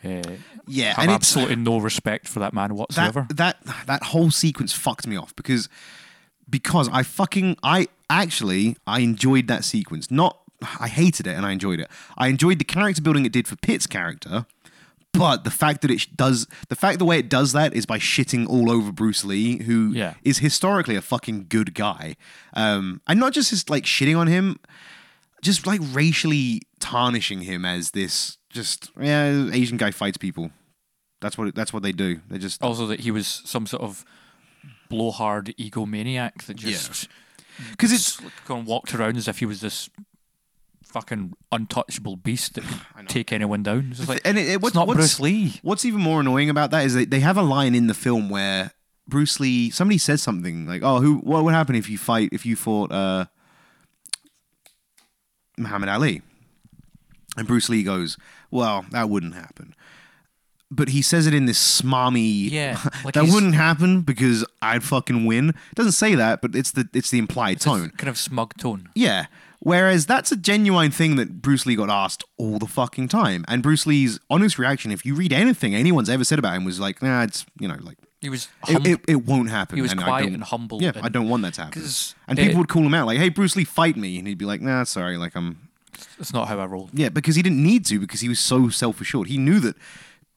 uh, yeah, have and it's absolutely no respect for that man whatsoever. That that that whole sequence fucked me off because because I fucking I actually I enjoyed that sequence. Not I hated it and I enjoyed it. I enjoyed the character building it did for Pitt's character, but the fact that it does the fact the way it does that is by shitting all over Bruce Lee, who is Yeah. historically a fucking good guy, um, and not just just like shitting on him, just like racially tarnishing him as this just yeah Asian guy fights people. That's what that's what they do. They just also, that he was some sort of blowhard egomaniac that just because it's gone walked around as if he was this fucking untouchable beast that (sighs) could take anyone down. It's like, and it, it, it's not what's, Bruce Lee. What's even more annoying about that is that they have a line in the film where Bruce Lee somebody says something like, "Oh, who? What would happen if you fight if you fought uh, Muhammad Ali?" And Bruce Lee goes, "Well, that wouldn't happen." But he says it in this smarmy. Yeah, (laughs) like that wouldn't happen because I'd fucking win. Doesn't say that, but it's the it's the implied tone. Kind of smug tone. Yeah. Whereas that's a genuine thing that Bruce Lee got asked all the fucking time. And Bruce Lee's honest reaction, if you read anything anyone's ever said about him, was like, nah, it's, you know, like, He was it, hum- it, it won't happen. he was and quiet and humble Yeah, and- I don't want that to happen. And people it- would call him out, like, hey, Bruce Lee, fight me. And he'd be like, nah, sorry, like, I'm. It's not how I roll. Yeah, because he didn't need to, because he was so self assured. He knew that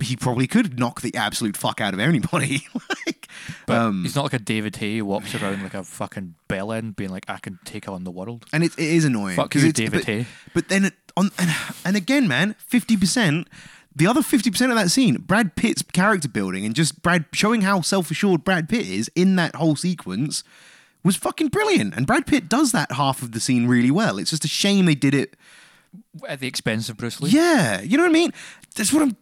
he probably could knock the absolute fuck out of anybody. (laughs) like, But um, he's not like a David Haye who walks around like a fucking bell end, being like, "I can take on the world." and it, it is annoying. Fuck you, it's, David but, Haye. But then it, on and, and again, man, fifty percent. The other fifty percent of that scene, Brad Pitt's character building and just Brad showing how self assured Brad Pitt is in that whole sequence was fucking brilliant. And Brad Pitt does that half of the scene really well. It's just a shame they did it. At the expense of Bruce Lee. Yeah, you know what I mean. That's what I'm.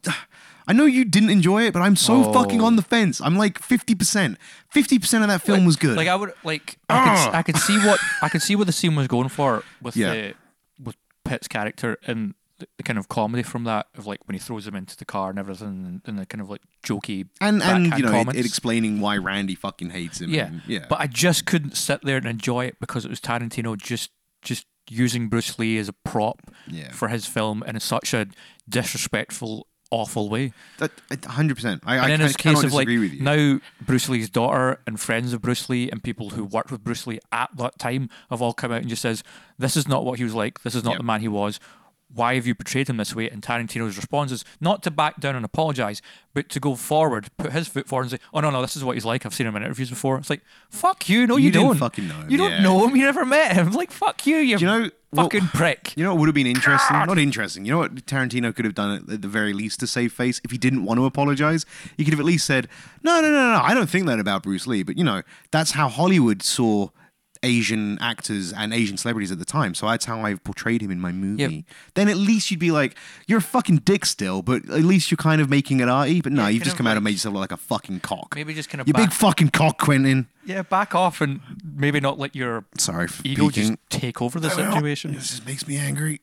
I know you didn't enjoy it, but I'm so Oh. fucking on the oh. fence. I'm like fifty percent. Fifty percent of that film was good. Like I would like I could I could see ah. what I could see what the scene was going for with Yeah. the with Pitt's character and the, the kind of comedy from that of like when he throws him into the car and everything and, and the kind of like jokey and and backhand you know, it, comments. it explaining why Randy fucking hates him. yeah, and- yeah. But I just couldn't sit there and enjoy it because it was Tarantino just just using Bruce Lee as a prop Yeah. for his film and in such a disrespectful, awful way. That hundred percent. I, and I this cannot case of like disagree with you. now Bruce Lee's daughter and friends of Bruce Lee and people who worked with Bruce Lee at that time have all come out and just says this is not what he was like. This is not Yep. the man he was. Why have you portrayed him this way? And Tarantino's response is not to back down and apologize, but to go forward, put his foot forward and say, "Oh no, no, this is what he's like. I've seen him in interviews before." It's like, "Fuck you, no, you, You don't. fucking know him, You don't yeah. know him. You never met him. (laughs) Like, fuck you, you, you know fucking prick." You know what would have been interesting? Not interesting. You know what Tarantino could have done at- at the very least to save face if he didn't want to apologize? He could have at least said, "No, no, no, no. I don't think that about Bruce Lee." But you know, that's how Hollywood saw Asian actors and Asian celebrities at the time. So that's how I portrayed him in my movie. Then at least you'd be like, "You're a fucking dick still," but at least you're kind of making it arty. But no, Yeah, you've just come out and made yourself look like a fucking cock. Maybe just kind of you back, big fucking cock, Quentin. yeah, back off and maybe not let your Sorry ego just take over the situation. This just makes me angry.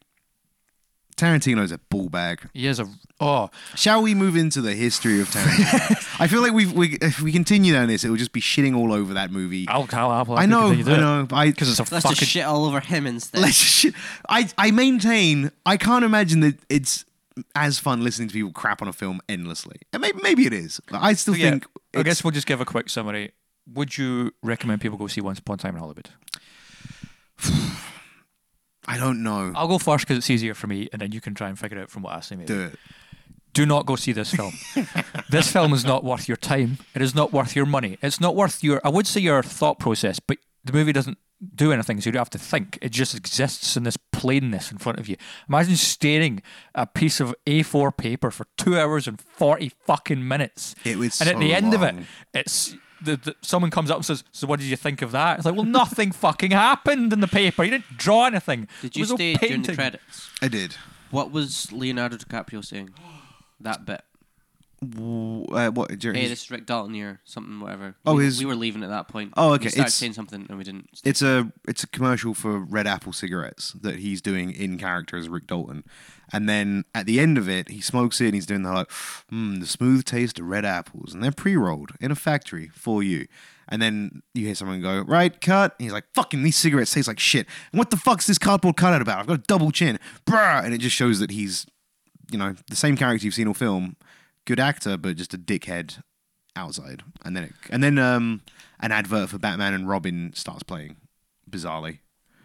Tarantino's a ball bag. He is a oh Shall we move into the history of Tarantino? (laughs) I feel like we've, we if we continue down this, it will just be shitting all over that movie. I'll I'll, I'll I know, I know. but I because it's a Let's fucking just shit all over him instead. let's just shit. I I maintain I can't imagine that it's as fun listening to people crap on a film endlessly. And maybe maybe it is. But I still So, yeah, think. I guess we'll just give a quick summary. Would you recommend people go see Once Upon a Time in Hollywood? (sighs) (sighs) I don't know. I'll go first because it's easier for me, and then you can try and figure it out from what Ashley made. Do it. Do not go see this film. (laughs) this film is not worth your time. It is not worth your money. It's not worth your. I would say your thought process, but the movie doesn't do anything, so you don't have to think. It just exists in this plainness in front of you. Imagine staring at a piece of A4 paper for two hours and forty fucking minutes. It was and at the end of it, it's the, the, someone comes up and says, "So what did you think of that?" It's like, well, nothing (laughs) fucking happened in the paper. You didn't draw anything. Did you was no stay during the credits? I did. What was Leonardo DiCaprio saying? (gasps) That bit. Uh, what? Jerry, Hey, this is Rick Dalton here. Something, whatever. Oh, we, his- we were leaving at that point. Oh, okay, We started it's- saying something and we didn't. It's a it's a commercial for Red Apple cigarettes that he's doing in character as Rick Dalton, and then at the end of it, he smokes it and he's doing the like, mm, the smooth taste of red apples, and they're pre-rolled in a factory for you. And then you hear someone go, right, cut. And he's like, fucking, these cigarettes taste like shit. And what the fuck's this cardboard cutout about? I've got a double chin. Bruh. And it just shows that he's, you know, the same character you've seen on film, good actor, but just a dickhead outside. And then it, and then um, an advert for Batman and Robin starts playing, bizarrely.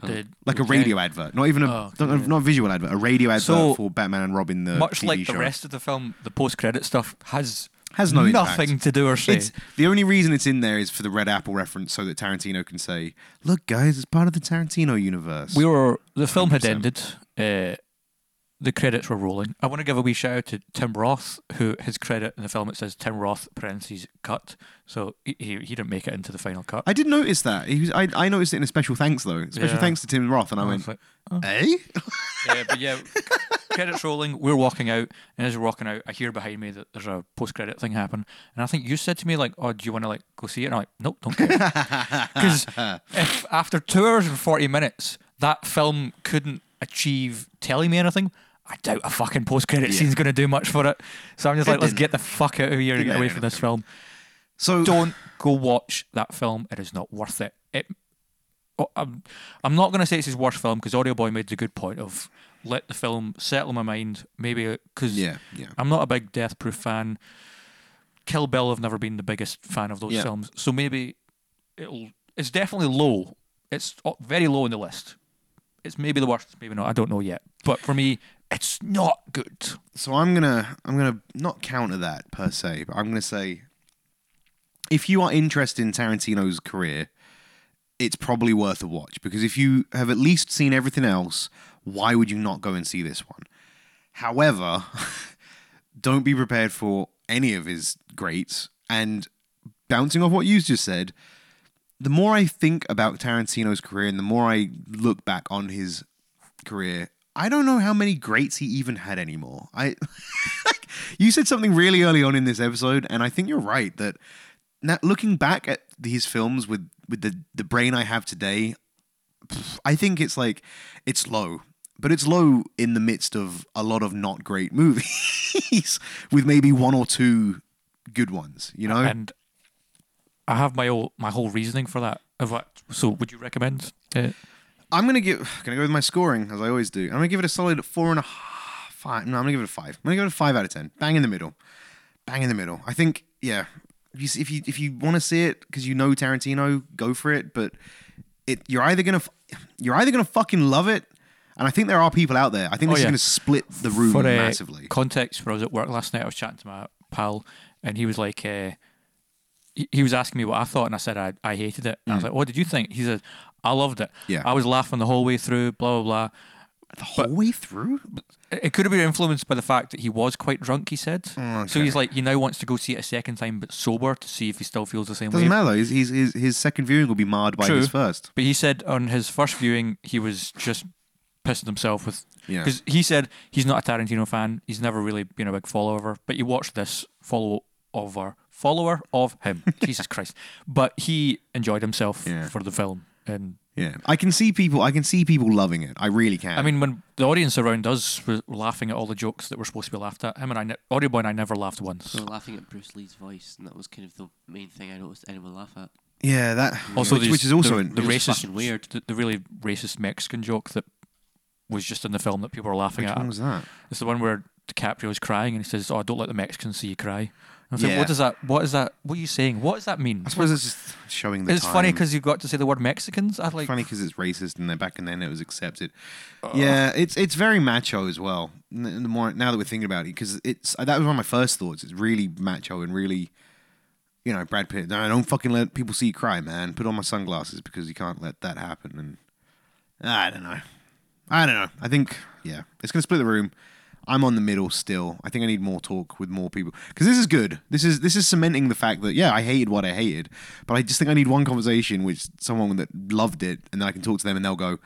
Did- Like a Okay. radio advert, not even a Oh, not, not a visual advert, a radio advert So, for Batman and Robin. The much TV like show. the rest of the film, the post-credit stuff has has no nothing impact. to do or say. It's the only reason it's in there is for the Red Apple reference, so that Tarantino can say, "Look, guys, it's part of the Tarantino universe." we were the film had 100%. ended. Uh, the credits were rolling. I want to give a wee shout out to Tim Roth, who his credit in the film it says Tim Roth parentheses cut. So he, he, didn't make it into the final cut. I did notice that. He was, I, I noticed it in a special thanks though. Special Yeah. thanks to Tim Roth, and I I went, was like, "Eh?" yeah, but yeah, (laughs) credits rolling. We're walking out, and as we're walking out, I hear behind me that there's a post-credit thing happen, and I think you said to me like, "Oh, do you want to like go see it?" And I'm like, "Nope, don't care." (laughs) Because if after two hours and forty minutes that film couldn't achieve telling me anything, I doubt a fucking post-credit Yeah. scene's going to do much for it. So I'm just It like, let's get the fuck out of here and get away from this film. So Don't go watch that film. It is not worth it. It. oh, I'm, I'm not going to say it's his worst film because Audio Boy made the good point of let the film settle in my mind. Maybe because yeah, yeah. I'm not a big Death Proof fan. Kill Bill, I've never been the biggest fan of those Yeah. films. So maybe it'll. It's definitely low. It's uh, very low in the list. It's maybe the worst, maybe not. I don't know yet. But for me, it's not good. So I'm gonna I'm gonna not counter that per se, but I'm gonna say if you are interested in Tarantino's career, it's probably worth a watch because if you have at least seen everything else, why would you not go and see this one? However, (laughs) don't be prepared for any of his greats. And bouncing off what you just said, the more I think about Tarantino's career and the more I look back on his career, I don't know how many greats he even had anymore. I (laughs) you said something really early on in this episode, and I think you're right that now looking back at these films with with the the brain I have today, I think it's like it's low. But it's low in the midst of a lot of not great (laughs) movies, with maybe one or two good ones. You know, And I have my whole my whole reasoning for that. Of what? So, would you recommend? Uh, I'm gonna give (sighs) gonna go with my scoring as I always do. I'm gonna give it a solid four and a half. Five. No, I'm gonna give it a five. I'm gonna give it a five out of ten. Bang in the middle. Bang in the middle. I think yeah. If you if you if you want to see it because you know Tarantino, go for it. But it you're either gonna you're either gonna fucking love it. And I think there are people out there. I think Oh, this yeah. is going to split the room For uh, massively. context, I was at work last night, I was chatting to my pal, and he was like, uh, he, he was asking me what I thought, and I said I, I hated it. And I was like, "What did you think?" He said, "I loved it. Mm. Yeah. I was laughing the whole way through. Blah blah blah." the whole way through? It could have been influenced by the fact that he was quite drunk. He said, Oh, so he's like he now wants to go see it a second time, but sober to see if he still feels the same Doesn't way. matter. His, his, his, his second viewing will be marred by True. his first. But he said on his first viewing, he was just pissing himself with Yeah. because he said he's not a Tarantino fan. He's never really been a big follower, but he watched this follow over follower of him. (laughs) Jesus Christ! But he enjoyed himself Yeah. for the film, and Yeah. I can see people. I can see people loving it. I really can. I mean, when the audience around us were laughing at all the jokes that were supposed to be laughed at, him and I, ne- Audio Boy and I never laughed once. We were laughing at Bruce Lee's voice, and that was kind of the main thing I noticed anyone laugh at. yeah, that Also, which, these- which is also the, an, the it was racist, fucking weird. the, the really racist Mexican joke that was just in the film that people were laughing which at. one was that? It's the one where DiCaprio's crying and he says, "Oh, don't let the Mexicans see you cry." I Yeah. "What does that? What is that? What are you saying? What does that mean?" I suppose it's just showing the It's time. funny because you've got to say the word Mexicans. I like. funny because it's racist, and then back and then it was accepted. Yeah, it's it's very macho as well. The more now that we're thinking about it, because it's that was one of my first thoughts. It's really macho and really, you know, Brad Pitt. No, don't fucking let people see you cry, man. Put on my sunglasses because you can't let that happen. And I don't know, I don't know. I think yeah, it's gonna split the room. I'm on the middle still. I think I need more talk with more people because this is good. This is this is cementing the fact that yeah, I hated what I hated, but I just think I need one conversation with someone that loved it, and then I can talk to them, and they'll go,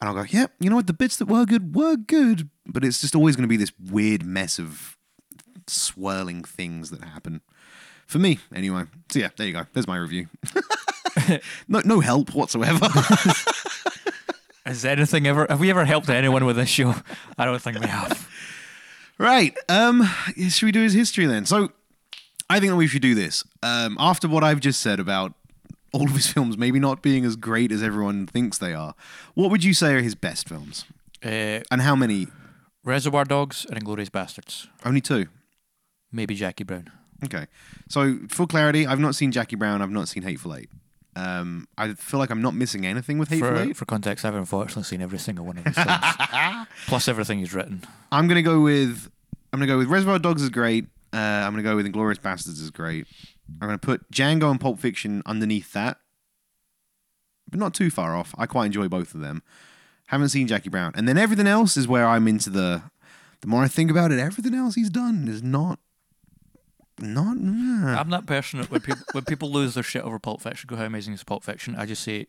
and I'll go, yeah, you know what, the bits that were good were good, but it's just always going to be this weird mess of swirling things that happen for me anyway. So yeah, there you go. There's my review. (laughs) no, no help whatsoever. (laughs) Has anything ever? Have we ever helped anyone with this show? I don't think we have. (laughs) Right. Um, should we do his history then? So, I think that we should do this. Um, after what I've just said about all of his films maybe not being as great as everyone thinks they are, what would you say are his best films? Uh, And how many? Reservoir Dogs and Inglourious Basterds. Only two. Maybe Jackie Brown. Okay. So, for clarity, I've not seen Jackie Brown. I've not seen Hateful Eight. Um, I feel like I'm not missing anything with Hateful For, Eight. for context, I've unfortunately seen every single one of his films, (laughs) plus everything he's written. I'm gonna go with I'm gonna go with Reservoir Dogs is great. Uh, I'm gonna go with Inglourious Basterds is great. I'm gonna put Django and Pulp Fiction underneath that, but not too far off. I quite enjoy both of them. Haven't seen Jackie Brown, and then everything else is where I'm into the. The more I think about it, everything else he's done is not. Not. I'm that person that when people when people lose their shit over Pulp Fiction, go how amazing is Pulp Fiction. I just say,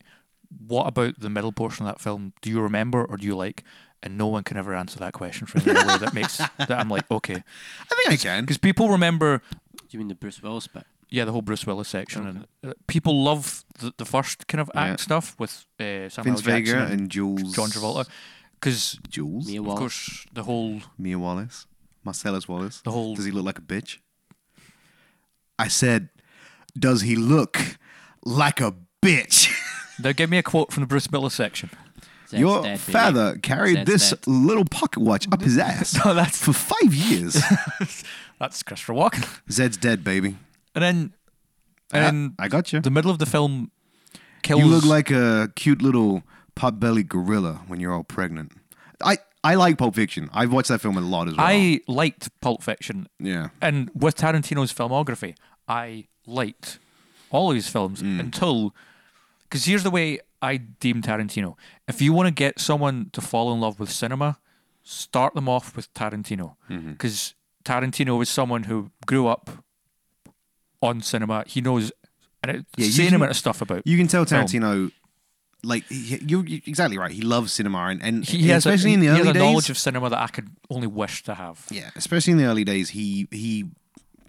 what about the middle portion of that film? Do you remember or do you like? And no one can ever answer that question for me in a way that makes (laughs) that I'm like okay, I think I can. because people remember Do you mean the Bruce Willis bit? yeah the whole Bruce Willis section and uh, people love the, the first kind of act Yeah. stuff with uh, Samuel Vince Jackson Vega and Jules. John Travolta because Jules. Mia of Wallace. course the whole Mia Wallace. Marcellus Wallace. the whole Does he look like a bitch? I said, does he look like a bitch? (laughs) now give me a quote from the Bruce Miller section. Zed's Your dead, baby. father carried Zed's this dead. little pocket watch up his ass (laughs) No, that's for five years. (laughs) that's Christopher Walken. Zed's dead, baby. And then and then I, I got you. the middle of the film kills. You look like a cute little pot-bellied gorilla when you're all pregnant. I, I like Pulp Fiction. I've watched that film a lot as well. I liked Pulp Fiction, yeah. and with Tarantino's filmography, I liked all of his films Mm. until because here's the way I deem Tarantino. If you want to get someone to fall in love with cinema, start them off with Tarantino Mm-hmm. because Tarantino was someone who grew up on cinema. He knows an Yeah, insane can- amount of stuff about. You can tell Film. Like he, you're exactly right. He loves cinema, and, and He has, a, especially in the he early has a days. knowledge of cinema that I could only wish to have. Yeah, especially in the early days, he he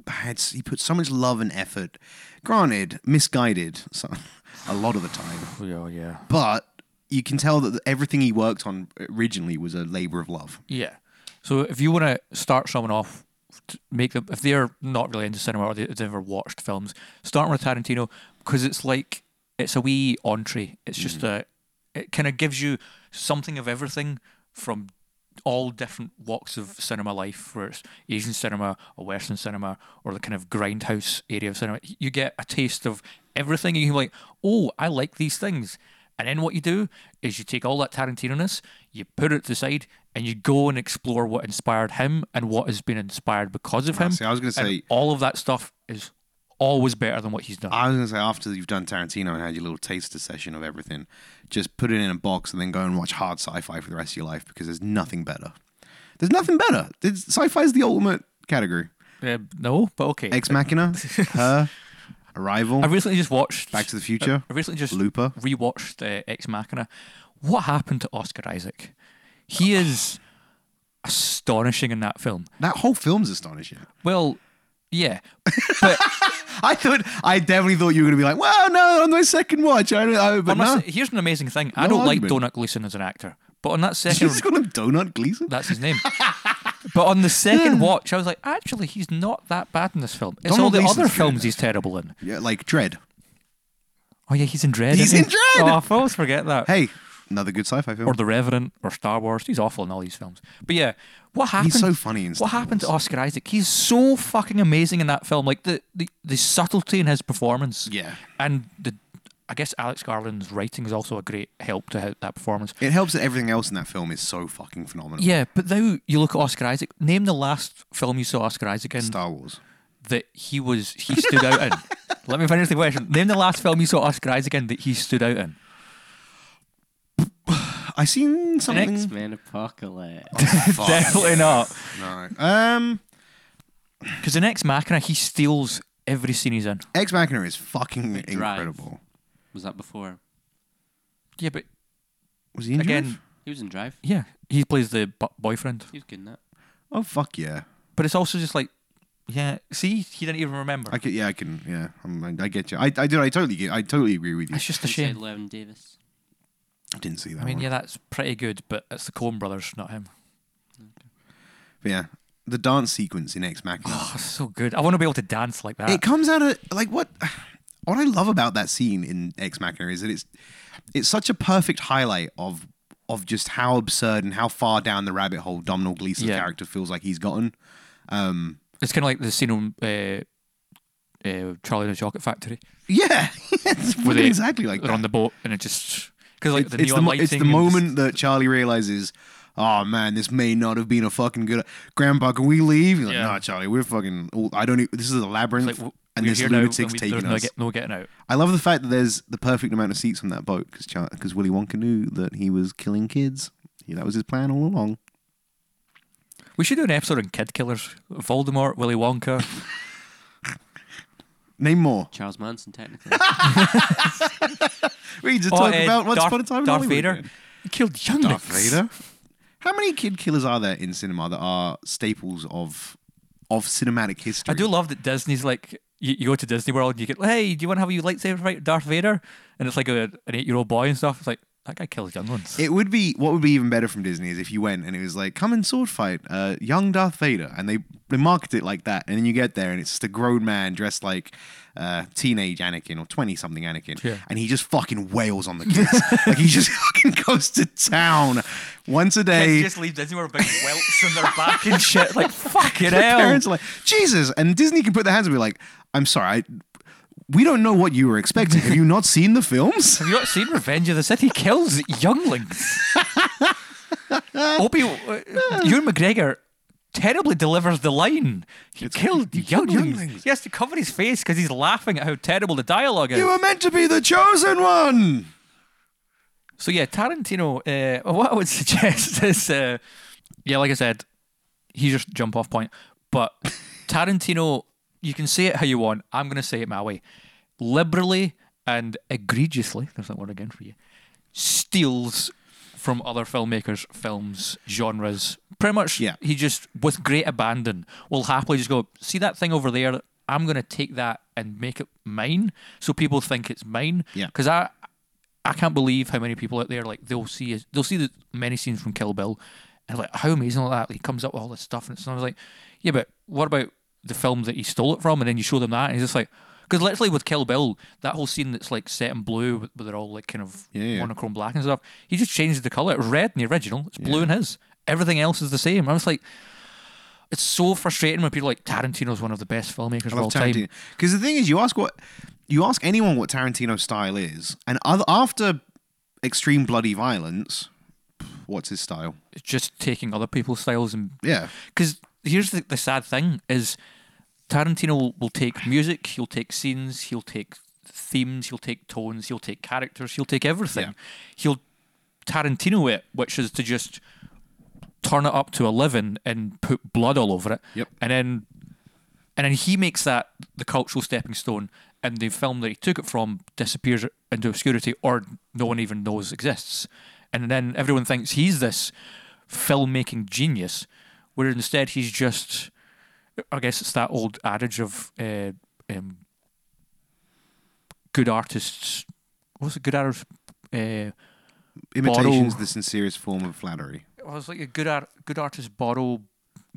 had he put so much love and effort. Granted, misguided so, a lot of the time, oh, Yeah, oh, yeah. but you can tell that everything he worked on originally was a labor of love. Yeah. So if you want to start someone off, to make them if they're not really into cinema or they've never watched films, start with Tarantino because it's like it's a wee entree. It's just hmm. a it kind of gives you something of everything from all different walks of cinema life, where it's Asian cinema or Western cinema or the kind of grindhouse area of cinema. You get a taste of everything, and you're like, oh, I like these things. And then what you do is you take all that Tarantino-ness, you put it to the side, and you go and explore what inspired him and what has been inspired because of him. see, I was gonna say- all of that stuff is always better than what he's done. I was gonna say after you've done Tarantino and had your little taster session of everything, just put it in a box and then go and watch hard sci-fi for the rest of your life because there's nothing better. There's nothing better. It's, sci-fi is the ultimate category. Uh, no, but okay. Ex Machina, (laughs) Her, Arrival, I recently just watched Back to the Future, I recently just Looper. rewatched uh, Ex Machina. What happened to Oscar Isaac? He (sighs) is astonishing in that film. That whole film's astonishing. Well, yeah, but (laughs) I thought I definitely thought you were gonna be like, well, no, on my second watch, I don't. I, but no, here's an amazing thing. I No don't like argument. Donut Gleason as an actor, but on that (laughs) second, just call him Donut Gleason. that's his name. (laughs) but on the second watch, I was like, actually, he's not that bad in this film. It's Donald all the Gleeson's other good. films he's terrible in. Yeah, like Dredd. Oh yeah, he's in Dredd. He's isn't in he? Dredd! Oh, I always forget that. Hey, another good sci-fi film. Or The Revenant, or Star Wars. He's awful in all these films. But yeah, what happened? He's so funny in Star What happened to Wars. Oscar Isaac? He's so fucking amazing in that film. Like the the, the subtlety in his performance. Yeah. And the I guess Alex Garland's writing is also a great help to that performance. It helps that everything else in that film is so fucking phenomenal. Yeah, but now you look at Oscar Isaac. Name the last film you saw Oscar Isaac in Star Wars. that he was he stood out in. (laughs) Let me finish the question. Name the last film you saw Oscar Isaac in that he stood out in. I seen something. X Men Apocalypse. (laughs) Fuck. Definitely not. No. Um, Because in Ex Machina, he steals every scene he's in. Ex Machina is fucking Drive. incredible. Was that before? Yeah, but Was he in again, Drive? He was in Drive. yeah, he plays the bu- boyfriend. He was good in that. Oh fuck yeah! But it's also just like, yeah, see, he didn't even remember. I can, yeah, I can, yeah, I'm, I, I get you. I, I do, I totally get, I totally agree with you. it's just a Inside shame. Llewyn Davis. I didn't see that. I mean, one. yeah, that's pretty good, but it's the Coen brothers, not him. But yeah, the dance sequence in Ex Machina. Oh, so good. I want to be able to dance like that. it comes out of like what what I love about that scene in Ex Machina is that it's it's such a perfect highlight of of just how absurd and how far down the rabbit hole Domhnall Gleeson's Yeah. character feels like he's gotten. Um, It's kind of like the scene on uh, uh, Charlie and the Chocolate Factory. yeah, (laughs) it's Where fucking they- exactly like They're that. on the boat, and it just because like it's, the it's the mo- lighting. it's the and moment that Charlie realizes, oh man, this may not have been a fucking good. Grandpa, can we leave? He's like, Yeah. nah, Charlie, we're fucking. all- I don't. e- This is a It's labyrinth, like, w- and we're this here now, lunatic's we- taking there's no, us. get, no getting out. I love the fact that there's the perfect amount of seats on that boat because because Willy Wonka knew that he was killing kids. That was his plan all along. We should do an episode on kid killers. Voldemort, Willy Wonka. (laughs) Name more. Charles Manson, technically. (laughs) We just talk uh, about Once Darth, Upon a Time in Darth Hollywood Vader. again. Killed young Darth Vader. How many kid killers are there in cinema that are staples of of cinematic history? I do love that Disney's like you, you go to Disney World and you get hey, do you want to have a lightsaber fight with Darth Vader? And it's like a, an eight year old boy and stuff. It's like that guy kills young ones. It would be what would be even better from Disney is if you went and it was like, come and sword fight, uh, young Darth Vader, and they they market it like that, and then you get there and it's just a grown man dressed like uh, teenage Anakin or twenty something Anakin, Yeah. and he just fucking wails on the kids, (laughs) like he just (laughs) fucking goes to town once a day. Kids just leave Disney with big welts on their back and shit. Like fucking (laughs) The hell. parents are like, Jesus, and Disney can put their hands and be like, I'm sorry, I, we don't know what you were expecting. Have you not seen the films? Have you not seen Revenge of the Sith? Kills younglings. Opie, uh, Ewan McGregor terribly delivers the line. He killed he younglings. younglings. He has to cover his face because he's laughing at how terrible the dialogue is. You were meant to be the chosen one. So yeah, Tarantino. Uh, (laughs) what I would suggest (laughs) is, uh, yeah, like I said, he's just jump off point. But Tarantino, you can say it how you want. I'm going to say it my way. Liberally and egregiously, there's that word again for you, steals from other filmmakers' films, genres. Pretty much, Yeah. he just, with great abandon, will happily just go, see that thing over there? I'm going to take that and make it mine so people think it's mine. Yeah. Because I, I can't believe how many people out there like they'll see they'll see the many scenes from Kill Bill and like how amazing all that he comes up with all this stuff and it's and I was like yeah but what about the film that he stole it from and then you show them that and he's just like because literally with Kill Bill that whole scene that's like set in blue but they're all like kind of Yeah, yeah. monochrome black and stuff he just changes the color it's red in the original. It's blue in his. Everything else is the same. I was like it's so frustrating when people are like Tarantino's one of the best filmmakers of all time. Because the thing is, you ask what you ask anyone what Tarantino's style is, and other, after extreme bloody violence. What's his style? It's just taking other people's styles and Yeah, because here's the, the sad thing is Tarantino will, will take music, he'll take scenes, he'll take themes, he'll take tones, he'll take characters, he'll take everything. Yeah. He'll Tarantino it, which is to just turn it up to eleven and put blood all over it. Yep. And then and then he makes that the cultural stepping stone and the film that he took it from disappears into obscurity or no one even knows exists. And then everyone thinks he's this filmmaking genius, where instead he's just I guess it's that old adage of uh, um, good artists what's it good artists uh, imitation's Borrow- the sincerest form of flattery. well, was like a good art, good artists borrow,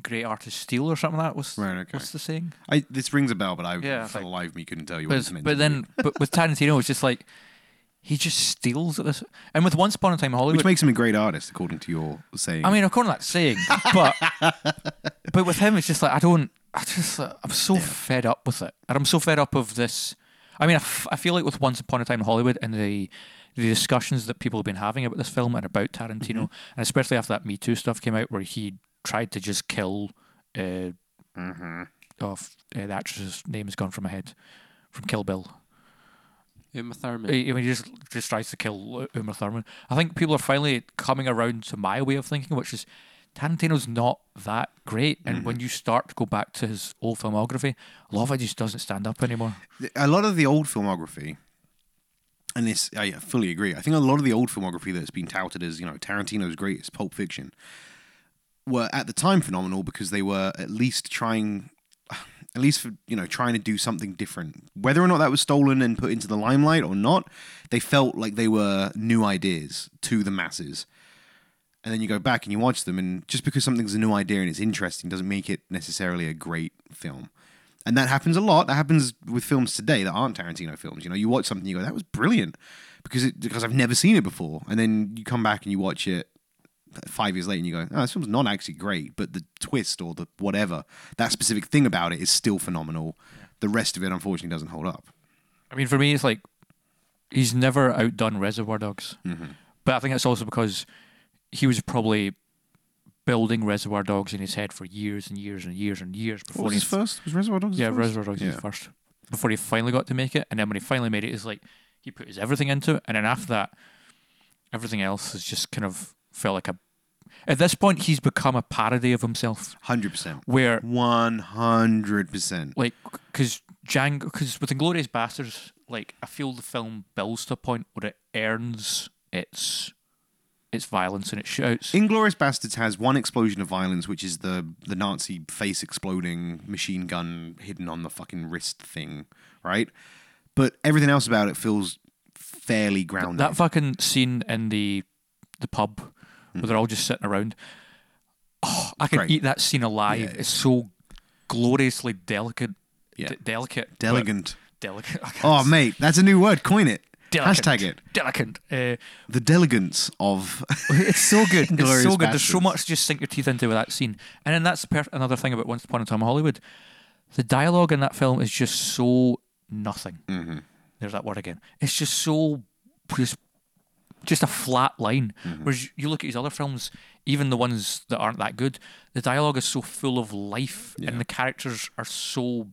great artist steal, or something like that. What's, Right, okay. what's the saying? I, this rings a bell, but I, Yeah, for like- the life of me, couldn't tell you what But, it's meant but then, but with Tarantino, it's just like he just steals at this. And with Once Upon a Time in Hollywood, which makes him a great artist, according to your saying. I mean, according to that saying, but (laughs) but with him, it's just like I don't. I just uh, I'm so fed up with it, and I'm so fed up of this. I mean, I, f- I feel like with Once Upon a Time in Hollywood and the the discussions that people have been having about this film and about Tarantino, Mm-hmm. and especially after that Me Too stuff came out, where he tried to just kill. Uh, Mm-hmm. Oh, uh, the actress's name has gone from my head, from Kill Bill. Uma Thurman. I mean, he just just tries to kill Uma Thurman. I think people are finally coming around to my way of thinking, which is Tarantino's not that great. And when you start to go back to his old filmography, a lot of it just doesn't stand up anymore. a lot of the old filmography, and this I fully agree. I think a lot of the old filmography that's been touted as you know Tarantino's greatest, Pulp Fiction, were at the time phenomenal because they were at least trying, at least for you know trying to do something different. Whether or not that was stolen and put into the limelight or not, they felt like they were new ideas to the masses. And then you go back and you watch them, and just because something's a new idea and it's interesting doesn't make it necessarily a great film. And that happens a lot. That happens with films today that aren't Tarantino films. You know, you watch something, you go, "That was brilliant," because it, because I've never seen it before, and then you come back and you watch it five years later, and you go, "Oh, this film's not actually great," but the twist or the whatever that specific thing about it is still phenomenal. The rest of it, unfortunately, doesn't hold up. I mean, for me, it's like he's never outdone Reservoir Dogs, Mm-hmm. but I think it's also because he was probably building Reservoir Dogs in his head for years and years and years and years before What was his first? Was Reservoir Dogs? Yeah, first? Reservoir Dogs was Yeah. first. Before he finally got to make it, and then when he finally made it, it's like he put his everything into it, and then after that, everything else is just kind of felt like a. At this point, he's become a parody of himself, Hundred percent. where One hundred percent. like because Django, because with Inglourious Basterds, like I feel the film builds to a point where it earns its its violence and its shouts. Inglourious Basterds has one explosion of violence, which is the the Nazi face exploding machine gun hidden on the fucking wrist thing, right? But everything else about it feels fairly grounded. that fucking scene in the the pub where they're all just sitting around. Oh, I could Great. eat that scene alive. Yeah. It's so gloriously delicate. Yeah. d- delicate. but- Delegant. Delicate. (laughs) Oh, mate, that's a new word. Coin it. delicate. Hashtag it. Delicate. Uh, The delegance of. (laughs) it's so good. (laughs) it's Inglourious so good. There's so Basterds. much to just sink your teeth into with that scene. And then that's per- another thing about Once Upon a Time in Hollywood. The dialogue in that film is just so nothing. Mm-hmm. There's that word again. It's just so just just a flat line. Mm-hmm. Whereas you look at his other films, even the ones that aren't that good, the dialogue is so full of life Yeah. and the characters are so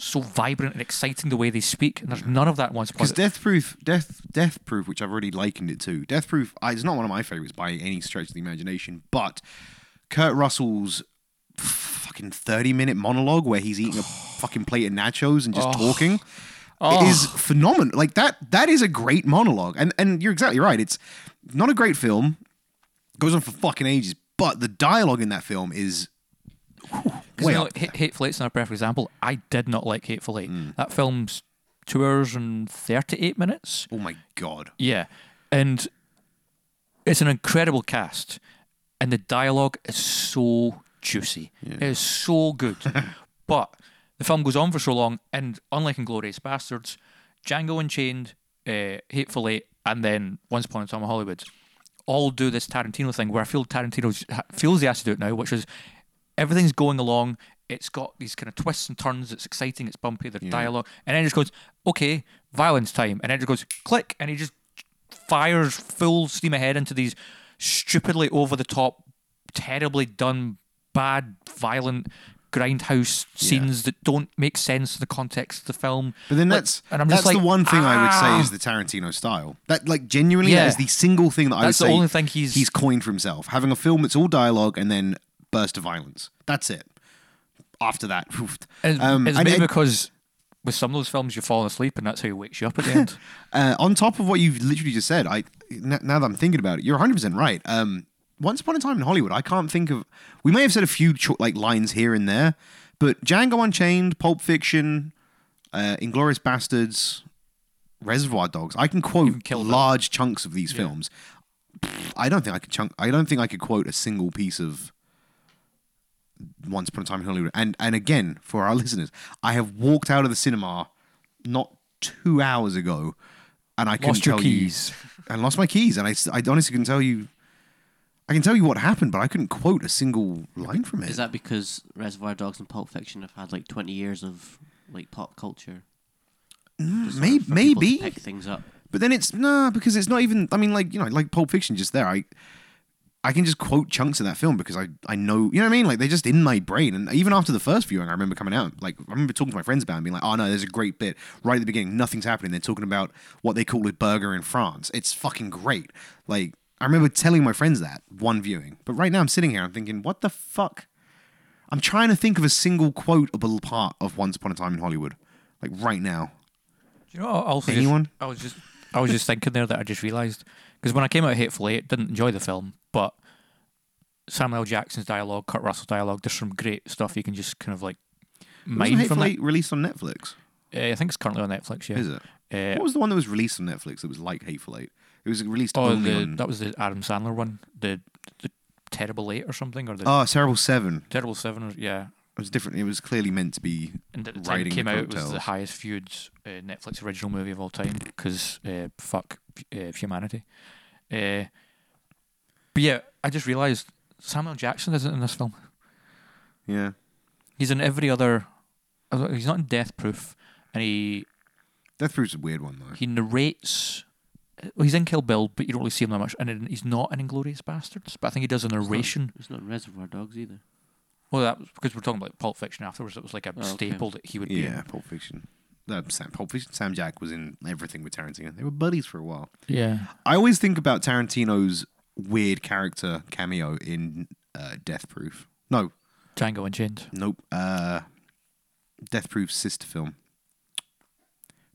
so vibrant and exciting the way they speak. And there's none of that Once Because Death Proof, Death, Death Proof, which I've already likened it to. Death Proof I, it's not one of my favorites by any stretch of the imagination, but Kurt Russell's fucking thirty-minute monologue where he's eating a (sighs) fucking plate of nachos and just talking. Oh. It is phenomenal. Like that. That is a great monologue, and and you're exactly right. It's not a great film. Goes on for fucking ages, but the dialogue in that film is whew, way you know. Ha- Hateful Eight's another perfect example. I did not like Hateful Eight. Mm. That film's two hours and thirty-eight minutes. Oh my god. Yeah, and it's an incredible cast, and the dialogue is so juicy. It is so good, (laughs) but the film goes on for so long, and unlike Inglourious Basterds, Django Unchained, uh, Hateful Eight, and then Once Upon a Time in Hollywood, all do this Tarantino thing where I feel Tarantino feels he has to do it now, which is everything's going along. It's got these kind of twists and turns. It's exciting. It's bumpy. The dialogue, and then it just goes, okay, violence time, and then it just goes click, and he just fires full steam ahead into these stupidly over the top, terribly done, bad, violent grindhouse scenes that don't make sense in the context of the film. But then Like, that's and I'm that's just like, the one thing I would say "Ah." is the Tarantino style. That like genuinely Yeah. is the single thing that I That's would the say only thing he's- he's coined for himself. Having a film that's all dialogue and then burst of violence. That's it. After that. (laughs) And Um, it's maybe because with some of those films you're falling asleep and that's how he wakes you up at the end. (laughs) Uh, on top of what you've literally just said, I n- now that I'm thinking about it, you're 100 percent right. Um, Once upon a time in Hollywood, I can't think of. We may have said a few cho- like lines here and there, but Django Unchained, Pulp Fiction, uh, Inglourious Basterds, Reservoir Dogs. I can quote large chunks of these films. I don't think I could chunk. I don't think I could quote a single piece of Once Upon a Time in Hollywood. And and again, for our (laughs) listeners, I have walked out of the cinema not two hours ago, and I couldn't Lost your tell keys. you and lost my keys, and I, I honestly can tell you. I can tell you what happened, but I couldn't quote a single line from it. Is that because Reservoir Dogs and Pulp Fiction have had like 20 years of like pop culture? Mm, sort Maybe, for people to maybe. pick things up. But then it's nah because it's not even. I mean, like you know, like Pulp Fiction, just there. I, I can just quote chunks of that film because I, I know. You know what I mean? Like they're just in my brain. And even after the first viewing, I remember coming out. Like I remember talking to my friends about, it and being like, "Oh no, there's a great bit right at the beginning. Nothing's happening. They're talking about what they call a burger in France. It's fucking great. Like I remember telling my friends that one viewing. But right now, I'm sitting here. I'm thinking, what the fuck? I'm trying to think of a single quotable part of Once Upon a Time in Hollywood. Like right now. Do you know? what I Also, Anyone? Just, I was just, I was just thinking there that I just realised because when I came out of Hateful Eight, didn't enjoy the film, but Samuel Jackson's dialogue, Kurt Russell's dialogue, there's some great stuff you can just kind of like Wasn't mine Hateful from it. Eight released on Netflix? Uh, I think it's currently on Netflix. Yeah. Is it? Uh, What was the one that was released on Netflix that was like Hateful Eight? It was released oh, only the, on. that was the Adam Sandler one, the the Terrible Eight or something, or the oh, Cerebral Seven. Terrible Seven. Yeah. It was different. It was clearly meant to be. And at the time it came out, it was the highest viewed uh, Netflix original movie of all time because uh, fuck uh, humanity. Uh, but yeah, I just realised Samuel Jackson isn't in this film. Yeah. He's in every other. He's not in Death Proof, and he Death Proof's a weird one though. he narrates. Well, he's in Kill Bill, but you don't really see him that much. And then he's not in Inglourious Basterds, but I think he does a narration. It's not Reservoir Dogs either. Well, that was because we're talking about Pulp Fiction afterwards. It was like a Oh, okay. staple that he would be. Yeah, in. Pulp Fiction. Uh, Sam, Pulp Fiction. Sam Jack was in everything with Tarantino. They were buddies for a while. Yeah. I always think about Tarantino's weird character cameo in uh, Death Proof. No, Django Unchained. nope. Uh, Death Proof's sister film,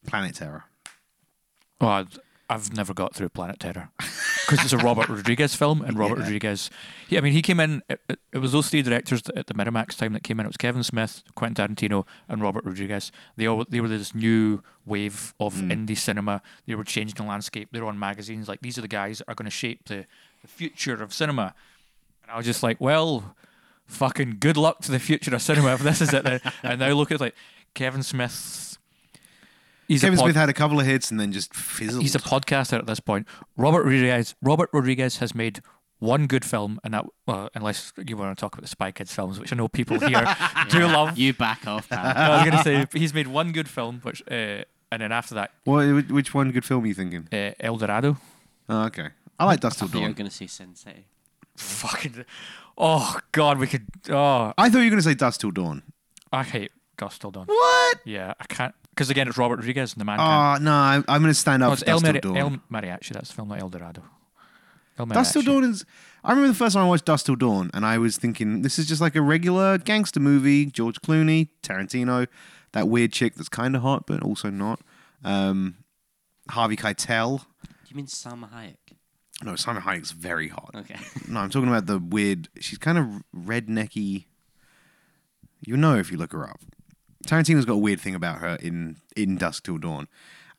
Planet Terror. Oh, I'd- I've never got through Planet Terror because it's a Robert (laughs) Rodriguez film, and Robert Yeah. Rodriguez. He, I mean, he came in. It, it, it was those three directors at the Miramax time that came in. It was Kevin Smith, Quentin Tarantino, and Robert Rodriguez. They all they were this new wave of mm. indie cinema. They were changing the landscape. They were on magazines like these are the guys that are going to shape the, the future of cinema. And I was just like, well, fucking good luck to the future of cinema if this is it. Then. (laughs) and now look at like Kevin Smith. He's a Kevin pod- Smith had a couple of hits and then just fizzled. He's a podcaster at this point. Robert Rodriguez. Robert Rodriguez has made one good film, and that well, unless you want to talk about the Spy Kids films, which I know people here (laughs) do love. You back off, pal. (laughs) I was gonna say he's made one good film, which uh, and then after that, What, which one good film are you thinking? uh, El Dorado. Oh, okay. I like Dusk I Till thought you were Dawn. going to say Sin City. Fucking. Oh God, we could. Oh, I thought you were going to say Dusk Till Dawn. I hate Dusk Till Dawn. What? Yeah, I can't because again it's Robert Rodriguez and the man. can't. Oh, no, I'm, I'm going to stand up No, for El, Dusk Till Dawn. El Mariachi. That's the film, not El Dorado. El Dusk Till Mariachi. Dawn is. I remember the first time I watched Dusk Till Dawn, and I was thinking, this is just like a regular gangster movie. George Clooney, Tarantino, that weird chick that's kind of hot but also not. Um, Harvey Keitel. Do you mean Sam Hayek? No, Salma Hayek's very hot. Okay. (laughs) No, I'm talking about the weird. She's kind of rednecky. You know if you look her up. Tarantino's got a weird thing about her in in Dusk Till Dawn,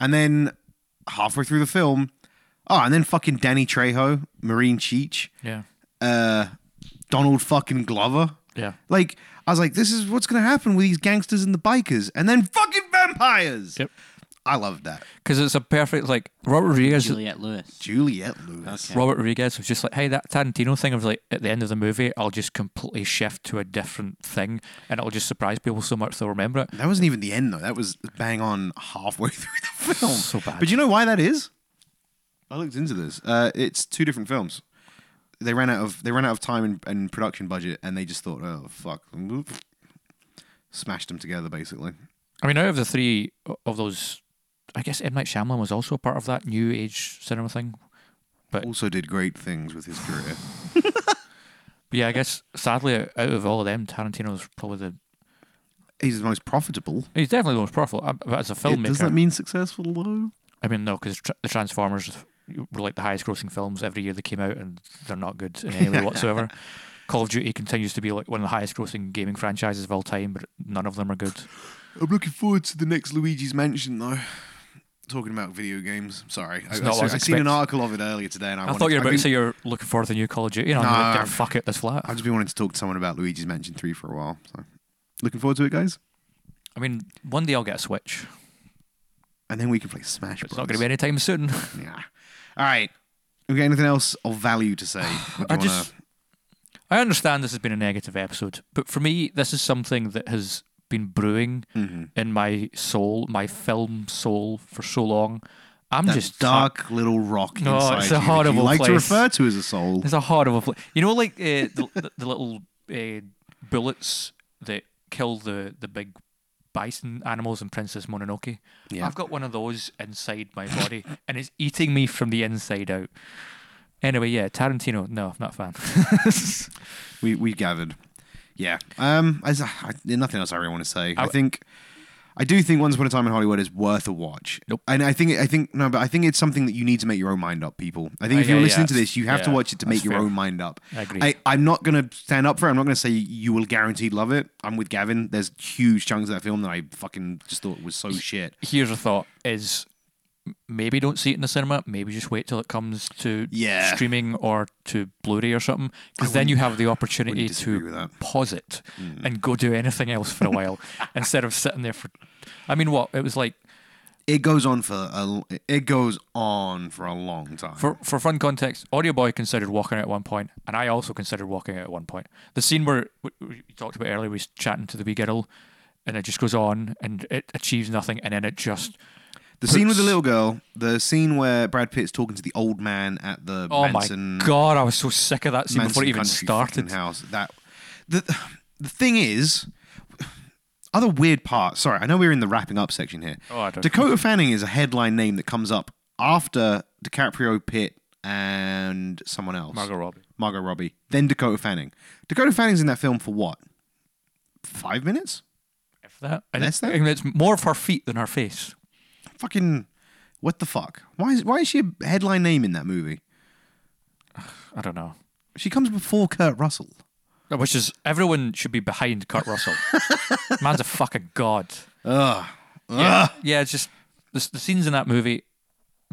and then halfway through the film, oh, and then fucking Danny Trejo, Marine Cheech, Yeah, uh, Donald fucking Glover. yeah. Like I was like, this is what's gonna happen with these gangsters and the bikers, and then fucking vampires. Yep. I love that. Because it's a perfect like Robert Rodriguez. Juliette Lewis. Juliette Lewis. Okay. Robert Rodriguez was just like, hey, that Tarantino thing of like at the end of the movie, I'll just completely shift to a different thing, and it'll just surprise people so much they'll remember it. That wasn't even the end though. That was bang on halfway (laughs) through the film. So bad. But you know why that is? I looked into this. Uh, it's two different films. They ran out of they ran out of time and, and production budget, and they just thought, oh fuck, smashed them together basically. I mean, out of the three of those, I guess M Night Shyamalan was also a part of that new age cinema thing. But- Also did great things with his career. (laughs) (laughs) But yeah, I guess sadly, out of all of them, Tarantino's probably the He's the most profitable. he's definitely the most profitable. uh, But as a filmmaker, does that mean successful though? I mean, no, because the Transformers were like the highest grossing films every year they came out, and they're not good in any way (laughs) whatsoever. Call of Duty continues to be like one of the highest grossing gaming franchises of all time, but none of them are good. I'm looking forward to the next Luigi's Mansion though. Talking about video games. Sorry, I, It's not I I, I seen an article of it earlier today, and I, I, thought you were about been, to say you're looking forward to the new Call of Duty. You know, Nah. like, fuck it, that's flat. I've just been wanting to talk to someone about Luigi's Mansion 3 for a while. So, looking forward to it, guys. I mean, one day I'll get a Switch. And then we can play Smash It's Bros. not going to be anytime soon. (laughs) Yeah. All right. We got anything else of value to say? (sighs) I wanna- just, I understand this has been a negative episode, but for me, this is something that has been brewing Mhm. in my soul, my film soul, for so long. I'm That just dark little rock No, inside it's a you horrible like to refer to as a soul. It's a horrible place. You know, like uh, the, the, the little uh, bullets that kill the, the big bison animals in Princess Mononoke. Yeah. I've got one of those inside my body, (laughs) and it's eating me from the inside out. Anyway, yeah, Tarantino. No, not a fan. (laughs) we we gathered. Yeah. Um. As I, I, nothing else I really want to say. I, I- think. I do think Once Upon a Time in Hollywood is worth a watch. Nope. And I think I think no, but I think it's something that you need to make your own mind up, people. I think if you're yeah, listening yeah, to this, you have to watch it to make your fair. own mind up. I agree. I, I'm not going to stand up for it. I'm not going to say you will guaranteed love it. I'm with Gavin. There's huge chunks of that film that I fucking just thought was so shit. Here's a thought: is maybe don't see it in the cinema. Maybe just wait till it comes to Yeah. streaming or to Blu-ray or something, because then you have the opportunity to pause it Mm. and go do anything else for a while (laughs) instead of sitting there for. I mean, what it was like It goes on for a, it goes on for a long time. for for fun context. Audio Boy considered walking out at one point, and I also considered walking out at one point. The scene where w- w- talked about earlier, we was chatting to the wee girl, and it just goes on and it achieves nothing, and then it just the scene with the little girl, the scene where Brad Pitt's talking to the old man at the oh Manson, my god, I was so sick of that scene Manson before it even country started. house. That the the thing is, other weird part. Sorry, I know we're in the wrapping up section here. Oh, I don't- Dakota Fanning is a headline name that comes up after DiCaprio, Pitt, and someone else. Margot Robbie. Margot Robbie, then Dakota Fanning. Dakota Fanning's in that film for what? Five minutes? If that, and Less than? and it's more of her feet than her face. Fucking what the fuck? Why is why is she a headline name in that movie? I don't know. She comes before Kurt Russell. Which is everyone should be behind Kurt Russell. (laughs) Man's a fucking god. Ugh. Yeah, Ugh. yeah. It's just the, the scenes in that movie.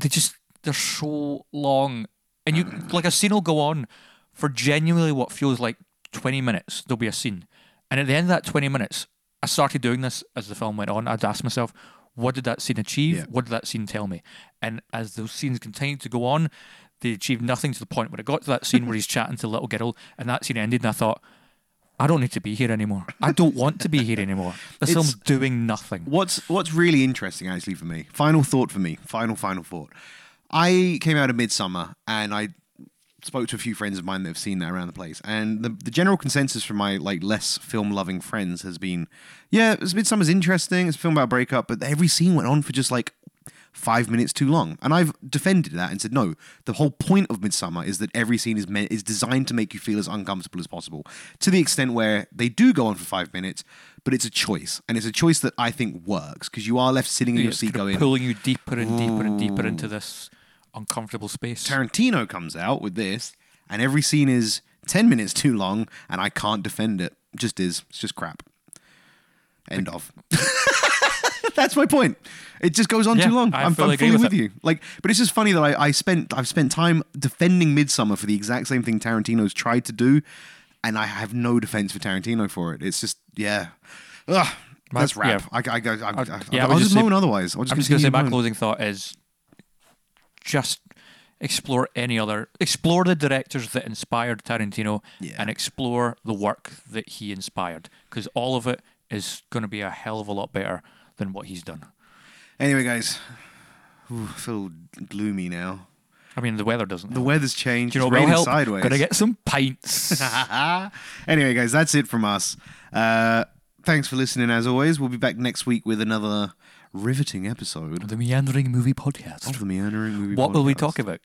They just they're so long, and you like a scene will go on for genuinely what feels like twenty minutes. There'll be a scene, and at the end of that twenty minutes, I started doing this as the film went on. I'd ask myself, what did that scene achieve? Yeah. What did that scene tell me? And as those scenes continued to go on, they achieved nothing to the point where it got to that scene where he's chatting to little girl, and that scene ended, and I thought. I don't need to be here anymore. I don't want to be here anymore. The It's- film's doing nothing. What's what's really interesting actually for me? Final thought for me. Final final thought. I came out of Midsommar and I spoke to a few friends of mine that have seen that around the place, and the the general consensus from my like less film loving friends has been, yeah, it's Midsommar's interesting. It's a film about a breakup, but every scene went on for just like five minutes too long. And I've defended that and said, no, the whole point of Midsommar is that every scene is meant is designed to make you feel as uncomfortable as possible. To the extent where they do go on for five minutes, but it's a choice. And it's a choice that I think works because you are left sitting in your it's seat kind of going, pulling you deeper and deeper and deeper into this uncomfortable space. Tarantino comes out with this, and every scene is 10 minutes too long, and I can't defend it. It just is. It's just crap. End of. (laughs) That's my point. It just goes on Yeah, too long. I I'm, fully I'm fully with with you. Like, but it's just funny that I, I spent I've spent time defending Midsommar for the exact same thing Tarantino's tried to do, and I have no defense for Tarantino for it. It's just yeah. Ugh. That's My- rap. I, I, I, I, I, yeah, I I'll would just just moan otherwise. I'll just I'm just going to say my moan. closing thought is just explore any other, explore the directors that inspired Tarantino Yeah. and explore the work that he inspired because all of it is going to be a hell of a lot better than what he's done. Anyway, guys, Ooh, I feel gloomy now. I mean, the weather doesn't. The help. weather's changed. Do you know it's what will raining help? sideways. Gotta get some pints. (laughs) anyway, guys, that's it from us. Uh, thanks for listening. As always, we'll be back next week with another riveting episode the Meandering Movie Podcast. of the Meandering Movie. Podcast. What will we talk about?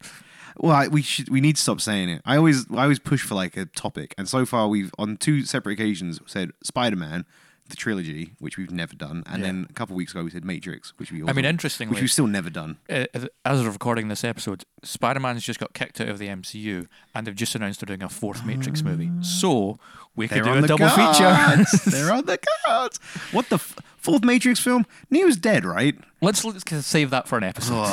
Well, I, we should. We need to stop saying it. I always, I always push for like a topic, and so far we've on two separate occasions said Spider Man, the trilogy, which we've never done, and Yeah. then a couple of weeks ago we said Matrix, which we also, I mean, interestingly, which we've still never done. uh, as of recording this episode, Spider Man's just got kicked out of the MCU, and they've just announced they're doing a fourth Matrix movie. So we could They're do a the double cards. feature. (laughs) (laughs) They're on the cards. What the f- fourth Matrix film? Neo's dead, right? let's, let's save that for an episode.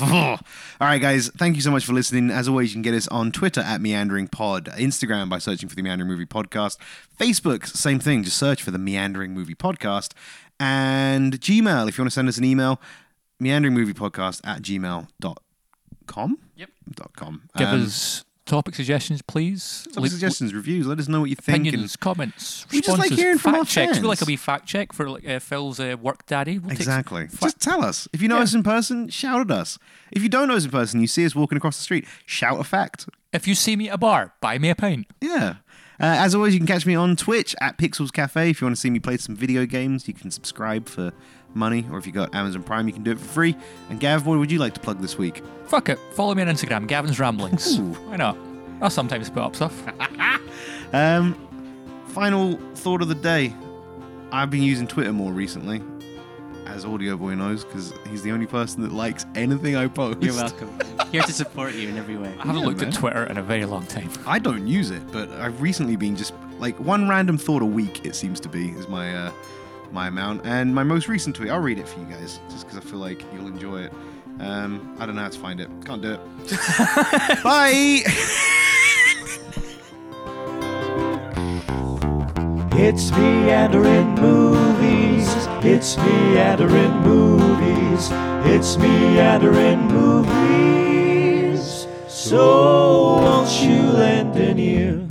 (laughs) All right, guys. Thank you so much for listening. As always, you can get us on Twitter at Meandering Pod, Instagram by searching for the Meandering Movie Podcast, Facebook, same thing. Just search for the Meandering Movie Podcast, and Gmail if you want to send us an email, Meandering Movie Podcast at gmail.com. Yep. Dot com. Give Um, us topic suggestions, please. some Leave- suggestions, reviews. Let us know what you think. and- comments, We just like hearing from fact our checks. We like a wee fact check for like uh, Phil's uh, work daddy. We'll Exactly. fa- Just tell us. If you know Yeah. us in person, shout at us. If you don't know us in person, you see us walking across the street, shout a fact. if you see me at a bar, buy me a pint. Yeah. Uh, as always, you can catch me on Twitch at Pixels Cafe. If you want to see me play some video games, you can subscribe for money, or if you've got Amazon Prime, you can do it for free. And Gav, what would you like to plug this week? Fuck it. Follow me on Instagram, Gavin's Ramblings. Ooh. Why not? I'll sometimes put up stuff. (laughs) (laughs) Um, final thought of the day. I've been using Twitter more recently, as Audio Boy knows, because he's the only person that likes anything I post. You're welcome. (laughs) Here to support you in every way. I haven't Yeah, looked man. at Twitter in a very long time. I don't use it, but I've recently been just like one random thought a week. It seems to be is my uh, my amount, and my most recent tweet. I'll read it for you guys, just because I feel like you'll enjoy it. Um, I don't know how to find it. Can't do it. (laughs) Bye. It's meandering movies. It's meandering movies. It's meandering movies. So won't you lend an ear?